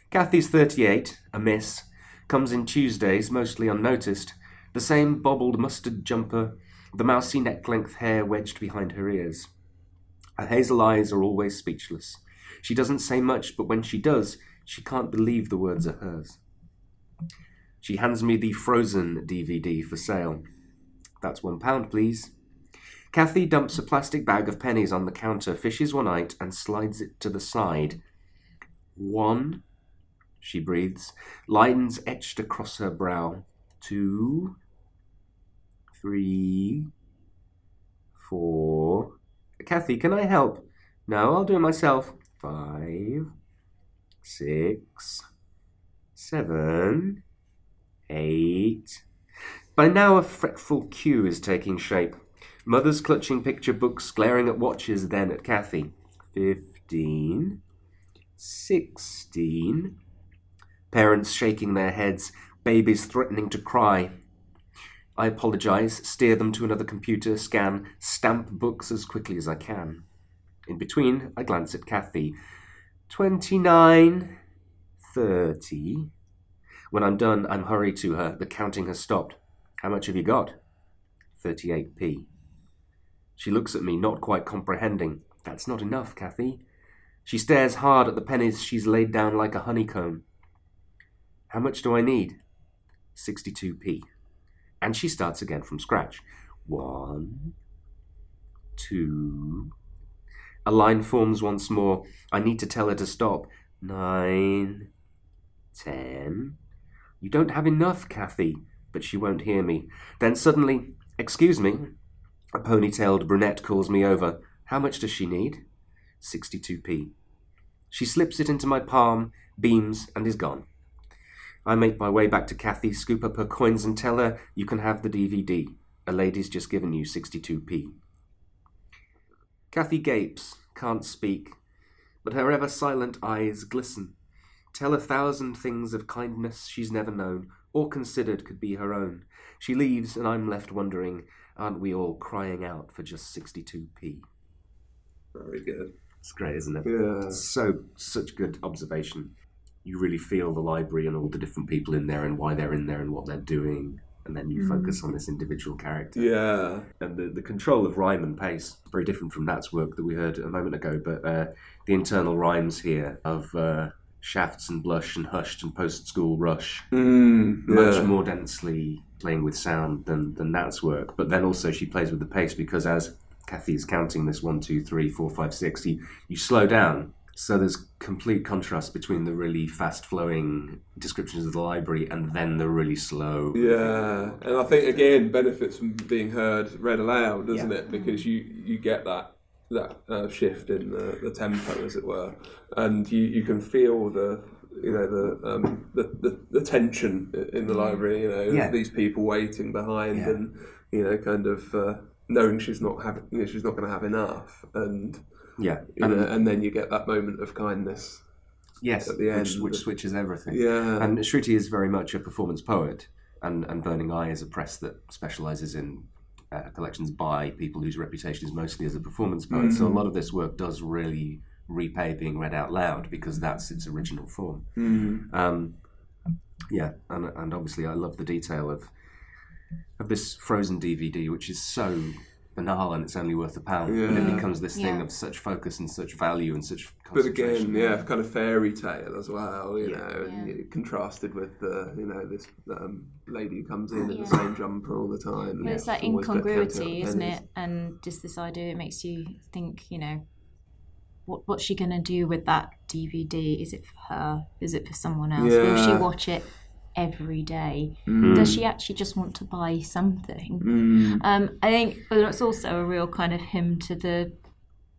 Kathy's 38, a miss, comes in Tuesdays, mostly unnoticed, the same bobbled mustard jumper, the mousy neck length hair wedged behind her ears. Her hazel eyes are always speechless. She doesn't say much, but when she does, she can't believe the words are hers. She hands me the Frozen DVD for sale. That's one pound, please. Kathy dumps a plastic bag of pennies on the counter, fishes one out, and slides it to the side. One, she breathes, lines etched across her brow. Two, three, four. Kathy, can I help? No, I'll do it myself. Five, six, seven, eight. By now, a fretful queue is taking shape. Mothers clutching picture books, glaring at watches, then at Kathy. Fifteen, sixteen. Parents shaking their heads, babies threatening to cry. I apologize, steer them to another computer, scan, stamp books as quickly as I can. In between, I glance at Kathy. Twenty-nine, thirty. When I'm done, I'm hurried to her. The counting has stopped. How much have you got? 38p. She looks at me, not quite comprehending. That's not enough, Kathy. She stares hard at the pennies she's laid down like a honeycomb. How much do I need? 62p. And she starts again from scratch. One, two. A line forms once more. I need to tell her to stop. Nine, ten. You don't have enough, Kathy. But she won't hear me. Then suddenly, excuse me, a ponytailed brunette calls me over. How much does she need? 62p. She slips it into my palm, beams, and is gone. I make my way back to Kathy, scoop up her coins, and tell her you can have the DVD. A lady's just given you 62p. Kathy gapes, can't speak, but her ever silent eyes glisten. Tell a thousand things of kindness she's never known, or considered could be her own. She leaves, and I'm left wondering, aren't we all crying out for just 62p? Very good. It's great, isn't it? Yeah. So, such good observation. You really feel the library and all the different people in there and why they're in there and what they're doing. And then you focus on this individual character. Yeah. And the, the control of rhyme and pace, very different from Nat's work that we heard a moment ago, but uh, the internal rhymes here of uh, shafts and blush and hushed and post school rush, Mm, much more densely playing with sound than, than Nat's work. But then also she plays with the pace because as Kathy is counting this one, two, three, four, five, six, you, you slow down. So there's complete contrast between the really fast flowing descriptions of the library and then the really slow. Yeah, and I think again benefits from being heard read aloud, doesn't it? Because you you get that that uh, shift in the, the tempo, as it were, and you, you can feel the you know the um, the, the, the tension in the library. You know, Yeah. these people waiting behind, Yeah. and you know, kind of uh, knowing she's not having, you know, she's not going to have enough, and Yeah. know, and then you get that moment of kindness. Yes, at the end. which switches everything. Yeah. And Shruti is very much a performance poet, and, and Burning Eye is a press that specialises in uh, collections by people whose reputation is mostly as a performance poet. So a lot of this work does really repay being read out loud because that's its original form. Mm. Um, yeah, and, and obviously I love the detail of of this Frozen DVD, which is so banal and it's only worth a pound, but Yeah. it becomes this thing Yeah. of such focus and such value and such. But again, yeah, kind of fairy tale as well, you Yeah. know, and Yeah. contrasted with the, you know, this um, lady who comes in in the same jumper all the time. Well, and it's that always got counted incongruity, isn't it? And just this idea, it makes you think, you know, what what's she going to do with that DVD? Is it for her? Is it for someone else? Will she watch it every day? Mm. Does she actually just want to buy something? Mm. Um, I think but it's also a real kind of hymn to the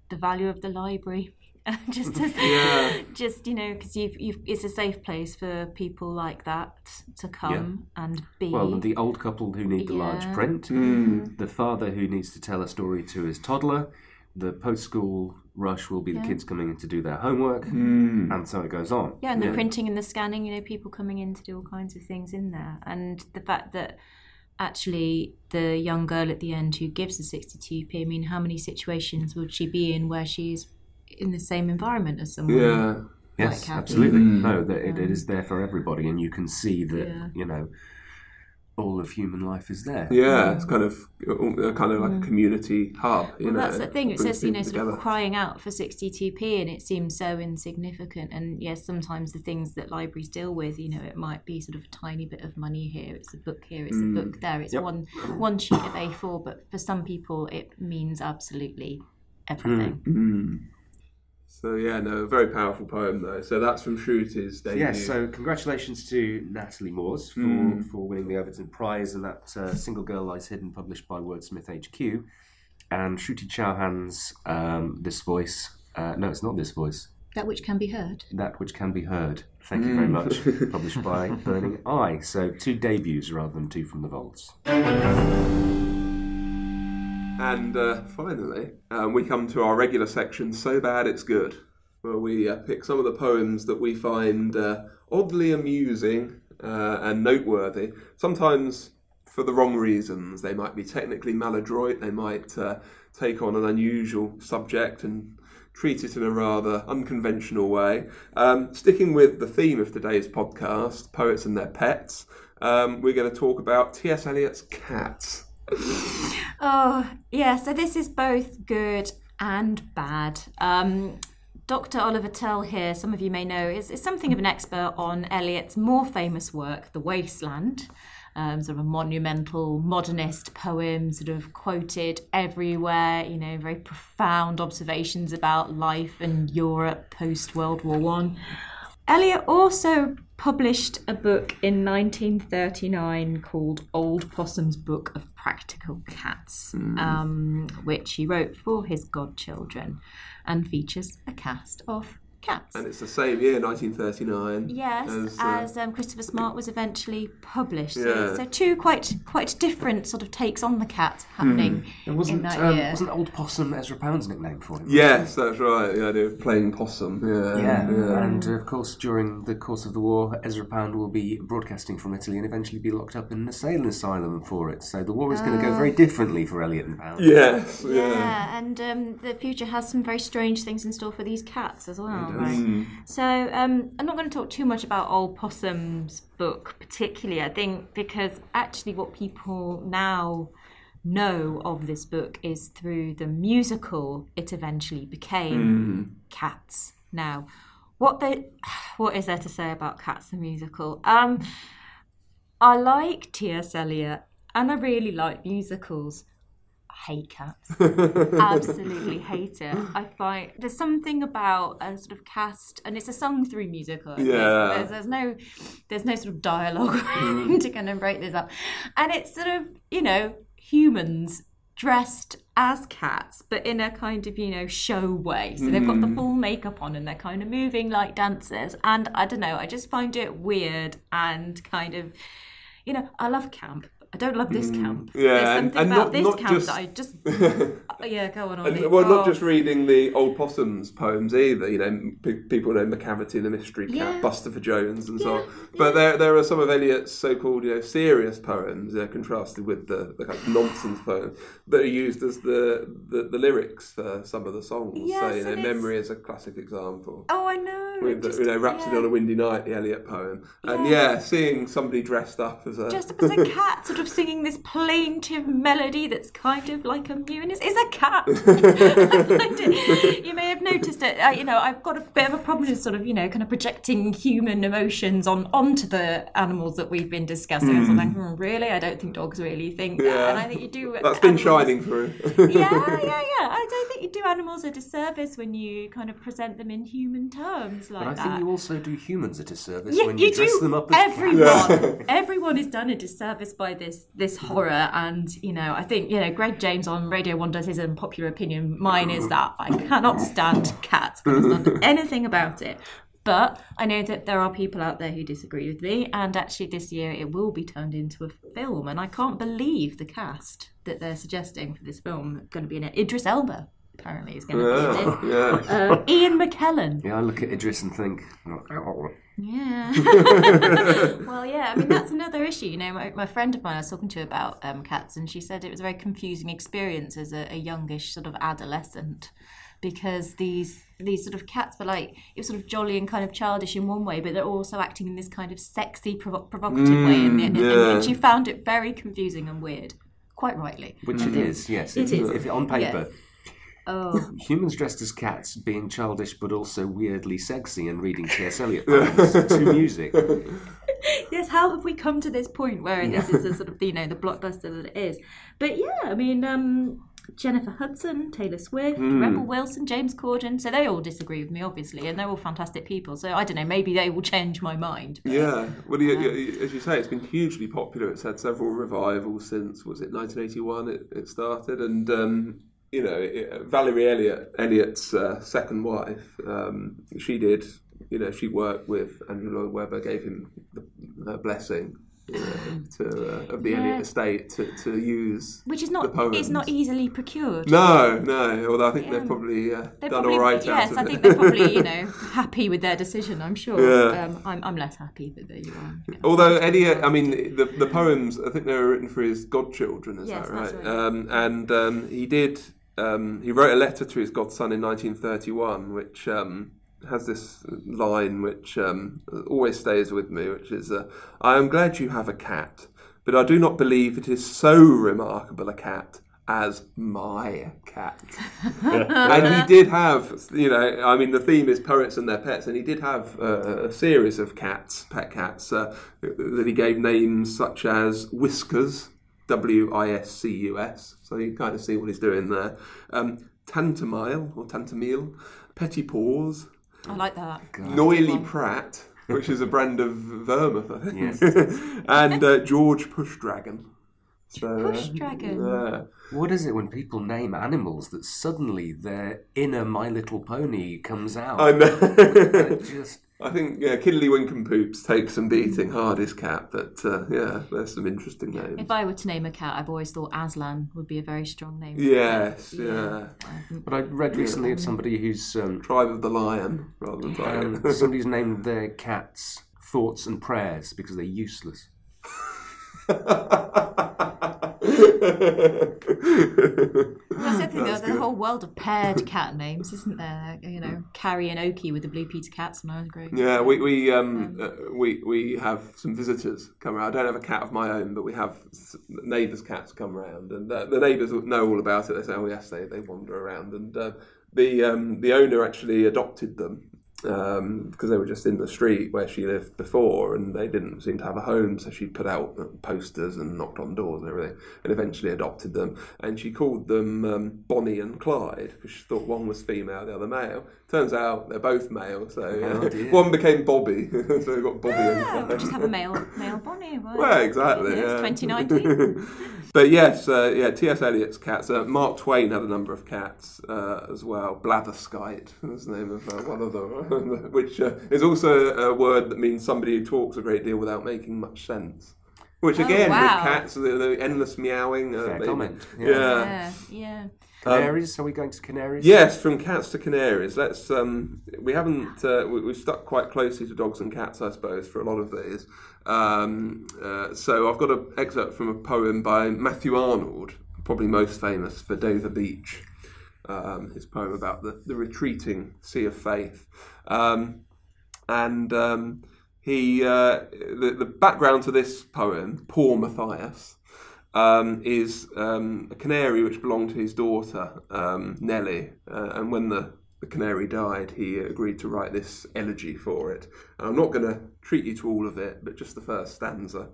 the value of the library. just as, Yeah. just you know, because you've, you've it's a safe place for people like that to come and be. Well, the old couple who need the large print, Mm. the father who needs to tell a story to his toddler, the post school rush will be the Yeah. kids coming in to do their homework, Mm. and so it goes on. Yeah, and the printing and the scanning, you know, people coming in to do all kinds of things in there. And the fact that actually the young girl at the end who gives the 62p, I mean, how many situations would she be in where she's in the same environment as someone? Yeah. Yes, Like absolutely. Mm. No, that it, it is there for everybody, and you can see that Yeah. you know all of human life is there. Yeah, it's kind of a kind of like a community hub. You Well, know, that's the thing. It says, you know, people sort of crying out for 62p, and it seems so insignificant. And yes, sometimes the things that libraries deal with, you know, it might be sort of a tiny bit of money here, it's a book here, it's a book there, it's Yep. one one sheet of A4. But for some people, it means absolutely everything. Mm. So yeah, no, a very powerful poem though. So that's from Shruti's debut. Yes, so congratulations to Natalie Moores for, Mm. for winning the Overton Prize and that uh, Single Girl Lies Hidden, published by Wordsmith HQ. And Shruti Chauhan's um, This Voice. Uh, no, it's not This Voice. That which can be heard. That Which Can Be Heard. Thank you very much. published by Burning Eye. So two debuts rather than two from the vaults. And uh, finally, um, we come to our regular section, So Bad It's Good, where we uh, pick some of the poems that we find uh, oddly amusing uh, and noteworthy. Sometimes for the wrong reasons. They might be technically maladroit, they might uh, take on an unusual subject and treat it in a rather unconventional way. Um, sticking with the theme of today's podcast, poets and their pets, um, we're going to talk about T.S. Eliot's cats. Oh, yeah, so this is both good and bad. Um, Dr. Oliver Tearle here, some of you may know, is, is something of an expert on Eliot's more famous work, The Wasteland. Um, sort of a monumental modernist poem, sort of quoted everywhere, you know, very profound observations about life and Europe post World War One. Eliot also published a book in 1939 called Old Possum's Book of Practical Cats, um, which he wrote for his godchildren and features a cast of cats. And it's the same year, 1939. Yes, as, as, uh, um, Christopher Smart was eventually published. Yeah. So, so two quite quite different sort of takes on the cat happening It wasn't, in that um, year. wasn't Old Possum Ezra Pound's nickname for him? Yes, that's right. The idea of playing possum. Yeah, Yeah, and uh, of course, during the course of the war, Ezra Pound will be broadcasting from Italy and eventually be locked up in an insane asylum for it. So the war is going to go very differently for Eliot and Pound. Yes, yeah. Yeah, and um, the future has some very strange things in store for these cats as well. Does. Right? So um, I'm not going to talk too much about Old Possum's book, particularly. I think because actually, what people now know of this book is through the musical it eventually became, Cats. Now, what they, what is there to say about Cats the musical? Um, I like T.S. Eliot, and I really like musicals. Hate cats. Absolutely hate it. I find there's something about a sort of cast, and it's a sung through musical. Yeah. There's, there's no, there's no sort of dialogue mm-hmm. to kind of break this up, and it's sort of you know humans dressed as cats, but in a kind of you know show way. So they've got the mm-hmm. full makeup on, and they're kind of moving like dancers. And I don't know, I just find it weird and kind of you know, I love camp, I don't love this. Mm. yeah, There's and- something and about not- this not count just- that I just. Oh, yeah, go on. And, well, not Oh. just reading the old possums poems either. You know, p- people know Macavity, the Mystery Cat, Yeah. Bustopher Jones, and so on. But there, there are some of Eliot's so-called, you know, serious poems, uh, contrasted with the, the kind of nonsense poems that are used as the, the, the lyrics for some of the songs. so, Yes, you know, Memory is a classic example. Oh, I know. With the, just- you know, Rhapsody yeah. on a Windy Night, the Eliot poem, and Yeah. yeah, seeing somebody dressed up as a Just as a cat sort of singing this plaintive melody that's kind of like a mew, and it's, it's a cat. I find it- you may have noticed it. Uh, you know, I've got a bit of a problem with sort of, you know, kind of projecting human emotions on onto the animals that we've been discussing. So I'm like, hmm, really? I don't think dogs really think that. Yeah. And I think you do. that's been animals- shining through. Yeah, yeah, yeah. I don't think you do animals a disservice when you kind of present them in human terms like But I that. think you also do humans a disservice Yeah, when you, dress do. them up as everyone, cats. everyone is done a disservice by this this horror, and you know, I think you know, Greg James on Radio One does his unpopular opinion. Mine is that I cannot stand cats. I cannot stand anything about it. But I know that there are people out there who disagree with me, and actually this year it will be turned into a film, and I can't believe the cast that they're suggesting for this film going to be in it. Idris Elba apparently is going to be in it. yeah. Uh, Ian McKellen. Yeah, I look at Idris and think, oh, Yeah. well, yeah. I mean, that's another issue. You know, my, my friend of mine I was talking to about um, cats, and she said it was a very confusing experience as a, a youngish sort of adolescent because these these sort of cats were like it was sort of jolly and kind of childish in one way, but they're also acting in this kind of sexy, provo- provocative way, and, and, and, yeah. and she found it very confusing and weird. Quite rightly. which it is, yes. It if, is. If on paper, Oh, humans dressed as cats being childish but also weirdly sexy and reading T.S. Eliot poems to music. yes, how have we come to this point where this is a sort of you know the blockbuster that it is? But yeah, I mean, um, Jennifer Hudson, Taylor Swift, Rebel Wilson, James Corden, so they all disagree with me, obviously, and they're all fantastic people. So I don't know, maybe they will change my mind. but- Yeah, well, you, you, as you say, it's been hugely popular. It's had several revivals since was it 1981? It, it started, and um, you know, Valerie Eliot, Eliot's uh, second wife, um, she did. You know, she worked with Andrew Lloyd Webber, gave him the blessing you know, to, uh, of the Yeah. Eliot estate to, to use. Which is not it's poems. not easily procured. No, no. Although I think Yeah. they've probably uh, They're done probably, all right. yes, I think they're probably you know happy with their decision. I'm sure. Yeah. Um, I'm, I'm less happy, but there you are. Although Eliot, I mean, the the poems, I think they were written for his godchildren. Is Yes, that that's right? right. Um, and um, he did. Um, he wrote a letter to his godson in 1931, which um, has this line which um, always stays with me, which is, uh, "I am glad you have a cat, but I do not believe it is so remarkable a cat." As my cat, and he did have, you know, I mean, the theme is poets and their pets, and he did have uh, a series of cats, pet cats, uh, that he gave names such as Whiskers, W I S C U S. So you kind of see what he's doing there. Um, Tantomile or Tantomile, Petty Paws, I like that. Noilly Prat, which is a brand of vermouth, I think, Yes. and uh, George Pushdragon. So, uh, Push dragon. yeah. What is it when people name animals that suddenly their inner My Little Pony comes out? I know. Just I think yeah, Kiddly and Poops takes some beating, hard is cat, but uh, yeah, there's some interesting names. If I were to name a cat, I've always thought Aslan would be a very strong name. Yes, cat. yeah. But I read recently of somebody who's um, Tribe of the Lion rather than um, somebody's named their cats thoughts and prayers because they're useless. That's the thing, That's there's a whole world of paired cat names, isn't there? You know, Kari and Oke with the Blue Peter cats when I up. Yeah, we we um uh, we we have some visitors come around. I don't have a cat of my own, but we have neighbours' cats come around, and uh, the neighbours know all about it. They say, "Oh yes, they, they wander around," and uh, the um, the owner actually adopted them um, because they were just in the street where she lived before, and they didn't seem to have a home. So she put out posters and knocked on doors and everything, and eventually adopted them. And she called them um, Bonnie and Clyde because she thought one was female, the other male. Turns out they're both male, so Oh, yeah. dear. one became Bobby, so we got Bobby Yeah, Clyde. we'll just have a male male Bonnie. Right? Well, exactly. Yeah, Yeah, it's 2019. but yes, uh, yeah. T.S. Eliot's cats. Uh, Mark Twain had a number of cats uh, as well. Blatherskite was the name of uh, one of them, which uh, is also a word that means somebody who talks a great deal without making much sense. Which again, wow. with cats, the, the endless meowing. Uh, Fair maybe- comment, yeah. Yeah. Yeah, yeah. Canaries? Are we going to Canaries? Yes, from cats to canaries. Let's. Um, we haven't. Uh, we, we've stuck quite closely to dogs and cats, I suppose, for a lot of these. Um, uh, so I've got an excerpt from a poem by Matthew Arnold, probably most famous for Dover Beach. Um, his poem about the, the retreating sea of faith, um, and um, he uh, the, the background to this poem, Poor Matthias, um, is um, a canary which belonged to his daughter, um, Nellie. Uh, and when the, the canary died, he agreed to write this elegy for it. And I'm not going to treat you to all of it, but just the first stanza.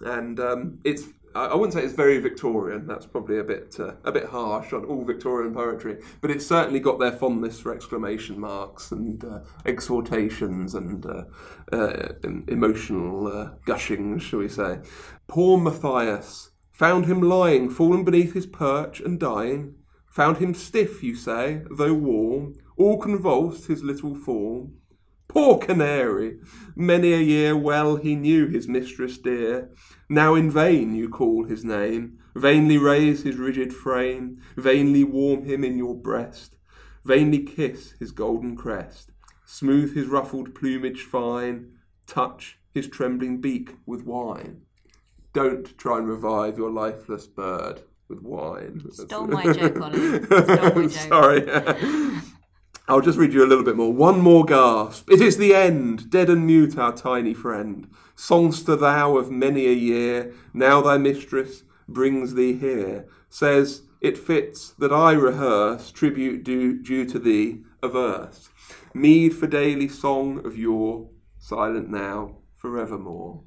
And um, it's I wouldn't say it's very Victorian. That's probably a bit uh, a bit harsh on all Victorian poetry, but it's certainly got their fondness for exclamation marks and uh, exhortations and uh, uh, emotional uh, gushings, shall we say? Poor Matthias found him lying, fallen beneath his perch and dying. Found him stiff, you say, though warm, all convulsed his little form. Poor canary! Many a year well he knew his mistress dear. Now in vain you call his name, vainly raise his rigid frame, vainly warm him in your breast, vainly kiss his golden crest, smooth his ruffled plumage fine, touch his trembling beak with wine. Don't try and revive your lifeless bird with wine. Stole my joke. Stole my joke. Sorry. I'll just read you a little bit more. One more gasp. It is the end. Dead and mute, our tiny friend. Songster thou of many a year, now thy mistress brings thee here. Says, it fits that I rehearse tribute due, due to thee, a verse. Mead for daily song of yore, silent now, forevermore.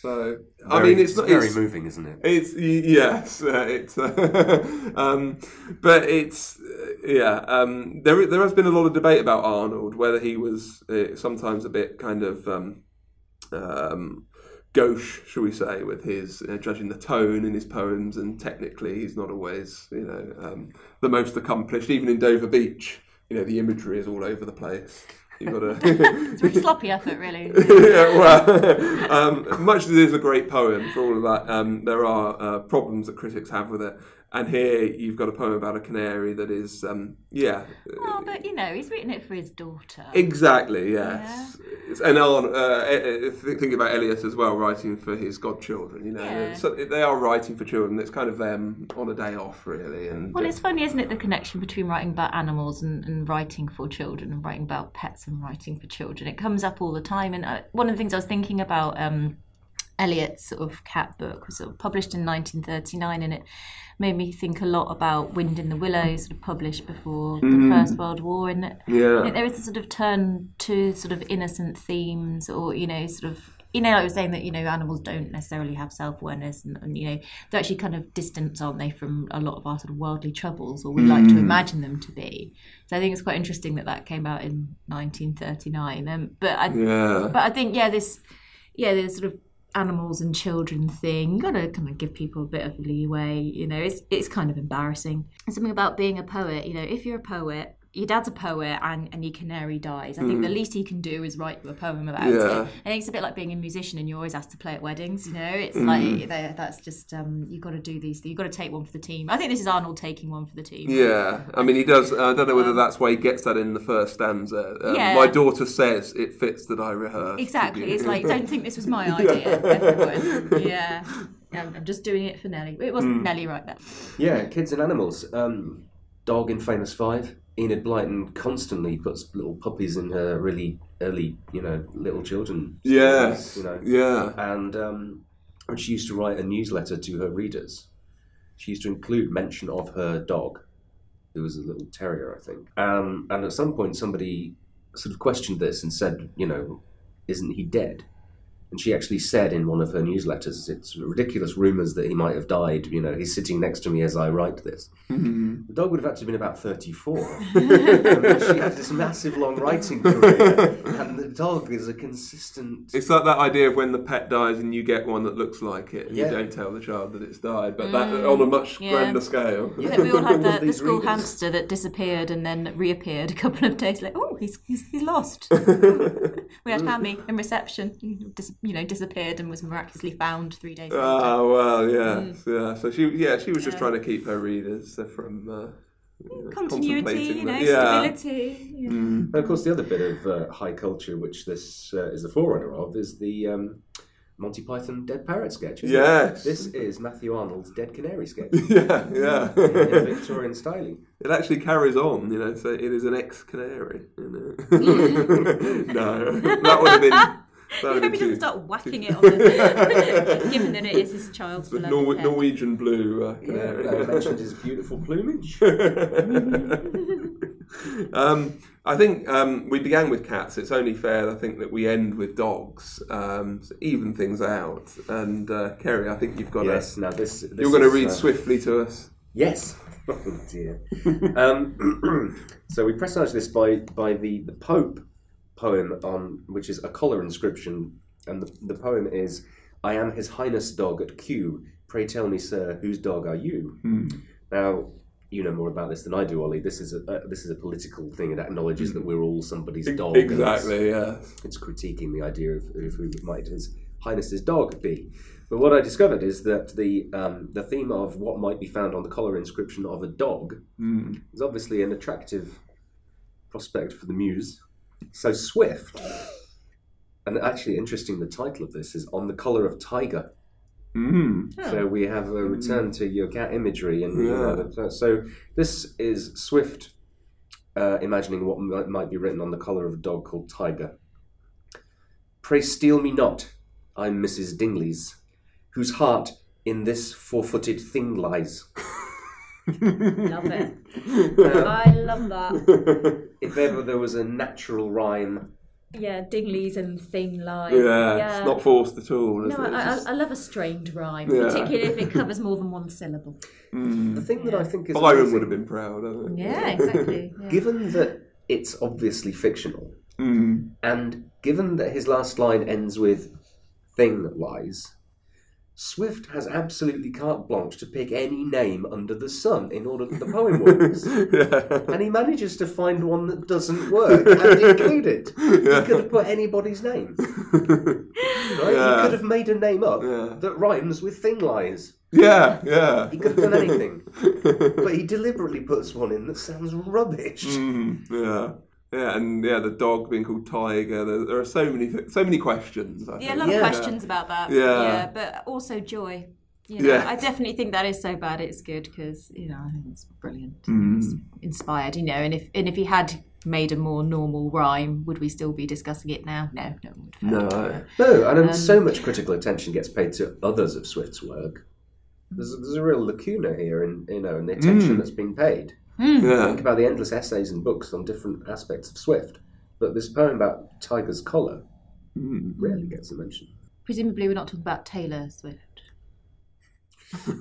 So, I mean, it's not very it's, moving, isn't it? it's yes, uh, it's uh, um, but it's uh, yeah. Um, there there has been a lot of debate about Arnold whether he was uh, sometimes a bit kind of um, um, gauche, shall we say, with his uh, judging the tone in his poems, and technically he's not always you know um, the most accomplished. Even in Dover Beach, you know the imagery is all over the place. You've got to. It's a sloppy effort, really. yeah, well, um, much as it is a great poem for all of that, um, there are uh, problems that critics have with it. And here you've got a poem about a canary that is, um, yeah, Oh, but you know, he's written it for his daughter. exactly, yes. It's- And on, uh, uh, think about Eliot as well, writing for his godchildren. You know, Yeah. so they are writing for children. It's kind of them on a day off, really. And Well, uh, it's funny, isn't it, the connection between writing about animals and, and writing for children and writing about pets and writing for children. It comes up all the time. And uh, one of the things I was thinking about um, Eliot's sort of cat book was sort of published in 1939 and it made me think a lot about Wind in the Willows, sort of published before the First World War. And yeah, there is a sort of turn to sort of innocent themes or, you know, sort of you know, like I was saying that you know animals don't necessarily have self awareness, and, and you know they're actually kind of distant, aren't they, from a lot of our sort of worldly troubles, or we like to imagine them to be. So I think it's quite interesting that that came out in 1939. Um, but I, yeah. but I think yeah, this yeah, there's sort of animals and children thing. You gotta kind of give people a bit of leeway. You know, it's it's kind of embarrassing. And something about being a poet. You know, if you're a poet. Your dad's a poet and, and your canary dies. I think the least he can do is write you a poem about Mm. Yeah. it. I think it's a bit like being a musician and you're always asked to play at weddings. You know, it's Mm. like that's just um, you got to do these. You've got to take one for the team. I think this is Arnold taking one for the team. Yeah, I mean, he does. I don't know whether that's why he gets that in the first stanza. Um, Yeah. My daughter says it fits that I rehearse. Exactly. It's like, don't think this was my idea, everyone. Yeah. I'm I'm just doing it for Nelly. It wasn't Nelly right there. Yeah, kids and animals. Um, dog in Famous Five. Enid Blyton constantly puts little puppies in her really early, you know, little children. Yes. stories, You know, Yeah. and um, and she used to write a newsletter to her readers. She used to include mention of her dog, who was a little terrier, I think. Um, and at some point, somebody sort of questioned this and said, you know, isn't he dead? And she actually said in one of her newsletters, it's ridiculous rumours that he might have died. You know, he's sitting next to me as I write this. Mm-hmm. The dog would have actually been about 34. She had this massive long writing career. And the dog is a consistent. It's like that idea of when the pet dies and you get one that looks like it, and Yeah. you don't tell the child that it's died, but that mm, on a much yeah. grander scale. I think we all had the, the school readers. hamster that disappeared and then reappeared a couple of days later. Oh, he's, he's, he's lost. we had Hammy in reception, dis- you know, disappeared and was miraculously found three days later. Oh well, yeah, yeah. So she, yeah, she was just trying to keep her readers from uh, you know, Continuity, you know, that- yeah. stability. yeah. And of course, the other bit of uh, high culture, which this uh, is the forerunner of, is the um, Monty Python Dead Parrot sketch. isn't it? Yes. This is Matthew Arnold's Dead Canary sketch. Yeah, yeah. in Victorian styling. It actually carries on, you know. So it is an ex-canary. You know? no, that would have been. That I hope he doesn't too. start whacking it on the, given that it is his child's The Nor- Norwegian blue uh, Yeah, canary. I mentioned his beautiful plumage. um, I think um, we began with cats. It's only fair, I think, that we end with dogs, um, to even things out. And uh, Kerry, I think you've got yes, now this. this You're going to read uh, swiftly to us. Yes. Oh dear. um, so we presage this by by the, the Pope poem on which is a collar inscription, and the, the poem is, "I am His Highness dog at Kew. Pray tell me, sir, whose dog are you?" Now. You know more about this than I do, Ollie. This is a uh, this is a political thing. It acknowledges that we're all somebody's dog. Exactly, yeah. it's critiquing the idea of, of who might His Highness's dog be. But what I discovered is that the um, the theme of what might be found on the collar inscription of a dog is obviously an attractive prospect for the muse. So Swift, and actually interesting, the title of this is on the collar of tiger. Mm. So we have a return to your cat imagery, and you know, so this is Swift uh, imagining what might, might be written on the collar of a dog called Tiger. Pray steal me not, I'm Mrs. Dingley's, whose heart in this four-footed thing lies. Love it. I love that. If ever there was a natural rhyme, Yeah, Dingley's and thing line. Yeah, it's not forced at all. Is No, it? It's I, I, just- I love a strained rhyme, Yeah. particularly if it covers more than one syllable. the thing that I think is Byron amazing- would have been proud of it. Yeah, exactly. Yeah. given that it's obviously fictional, Mm. and given that his last line ends with "thing lies," Swift has absolutely carte blanche to pick any name under the sun in order that the poem works. yeah. and he manages to find one that doesn't work and include it. He could have put anybody's name. Right? Yeah. He could have made a name up Yeah. that rhymes with thing lies. Yeah, yeah. He could have done anything. but he deliberately puts one in that sounds rubbish. Mm, yeah. Yeah, and yeah, the dog being called Tiger. There, there are so many, th- so many questions. I Yeah, a think. lot of questions about that. Yeah. yeah, but also joy. You know, Yeah. I definitely think that is so bad it's good because you know I think it's brilliant. Mm. It's inspired, you know. And if and if he had made a more normal rhyme, would we still be discussing it now? No, no one would. No. No, and Um, so much critical attention gets paid to others of Swift's work. There's, there's a real lacuna here in you know in the attention Mm. that's being paid. Yeah. Think about the endless essays and books on different aspects of Swift, but this poem about Tiger's collar Mm. rarely gets a mention. Presumably, we're not talking about Taylor Swift.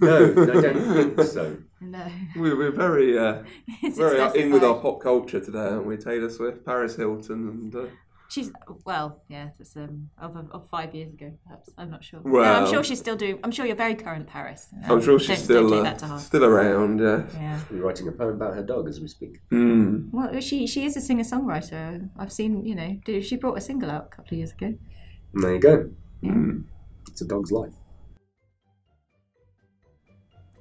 No, I don't think so. No, We're, we're very, uh, very in with our pop culture today, aren't we? Taylor Swift, Paris Hilton, and uh, She's well, yeah, it's um of, of five years ago, perhaps. I'm not sure. no, I'm sure she's still doing. I'm sure you're very current, Paris. I'm Um, sure she's don't, still don't take uh, that to heart. still around. Yeah. Yeah. We're writing a poem about her dog as we speak. Mm. Well, she she is a singer songwriter. I've seen, you know, she brought a single out a couple of years ago. And there you go. Mm. It's a dog's life.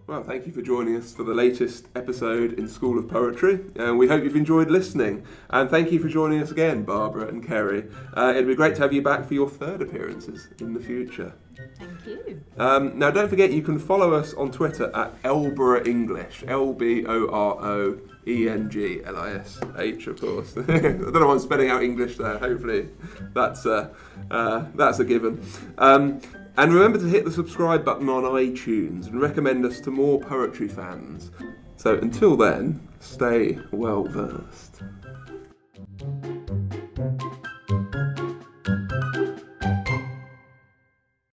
Well, thank you for joining us for the latest episode in School of Poetry. And we hope you've enjoyed listening. And thank you for joining us again, Barbara and Kerry. Uh, it'd be great to have you back for your third appearances in the future. Thank you. Um, now, don't forget you can follow us on Twitter at Lboro English, L B O R O E N G L I S H, of course. I don't know why I'm spelling out English there. Hopefully, that's uh, uh, that's a given. Um, and remember to hit the subscribe button on iTunes and recommend us to more poetry fans. So until then, stay well versed.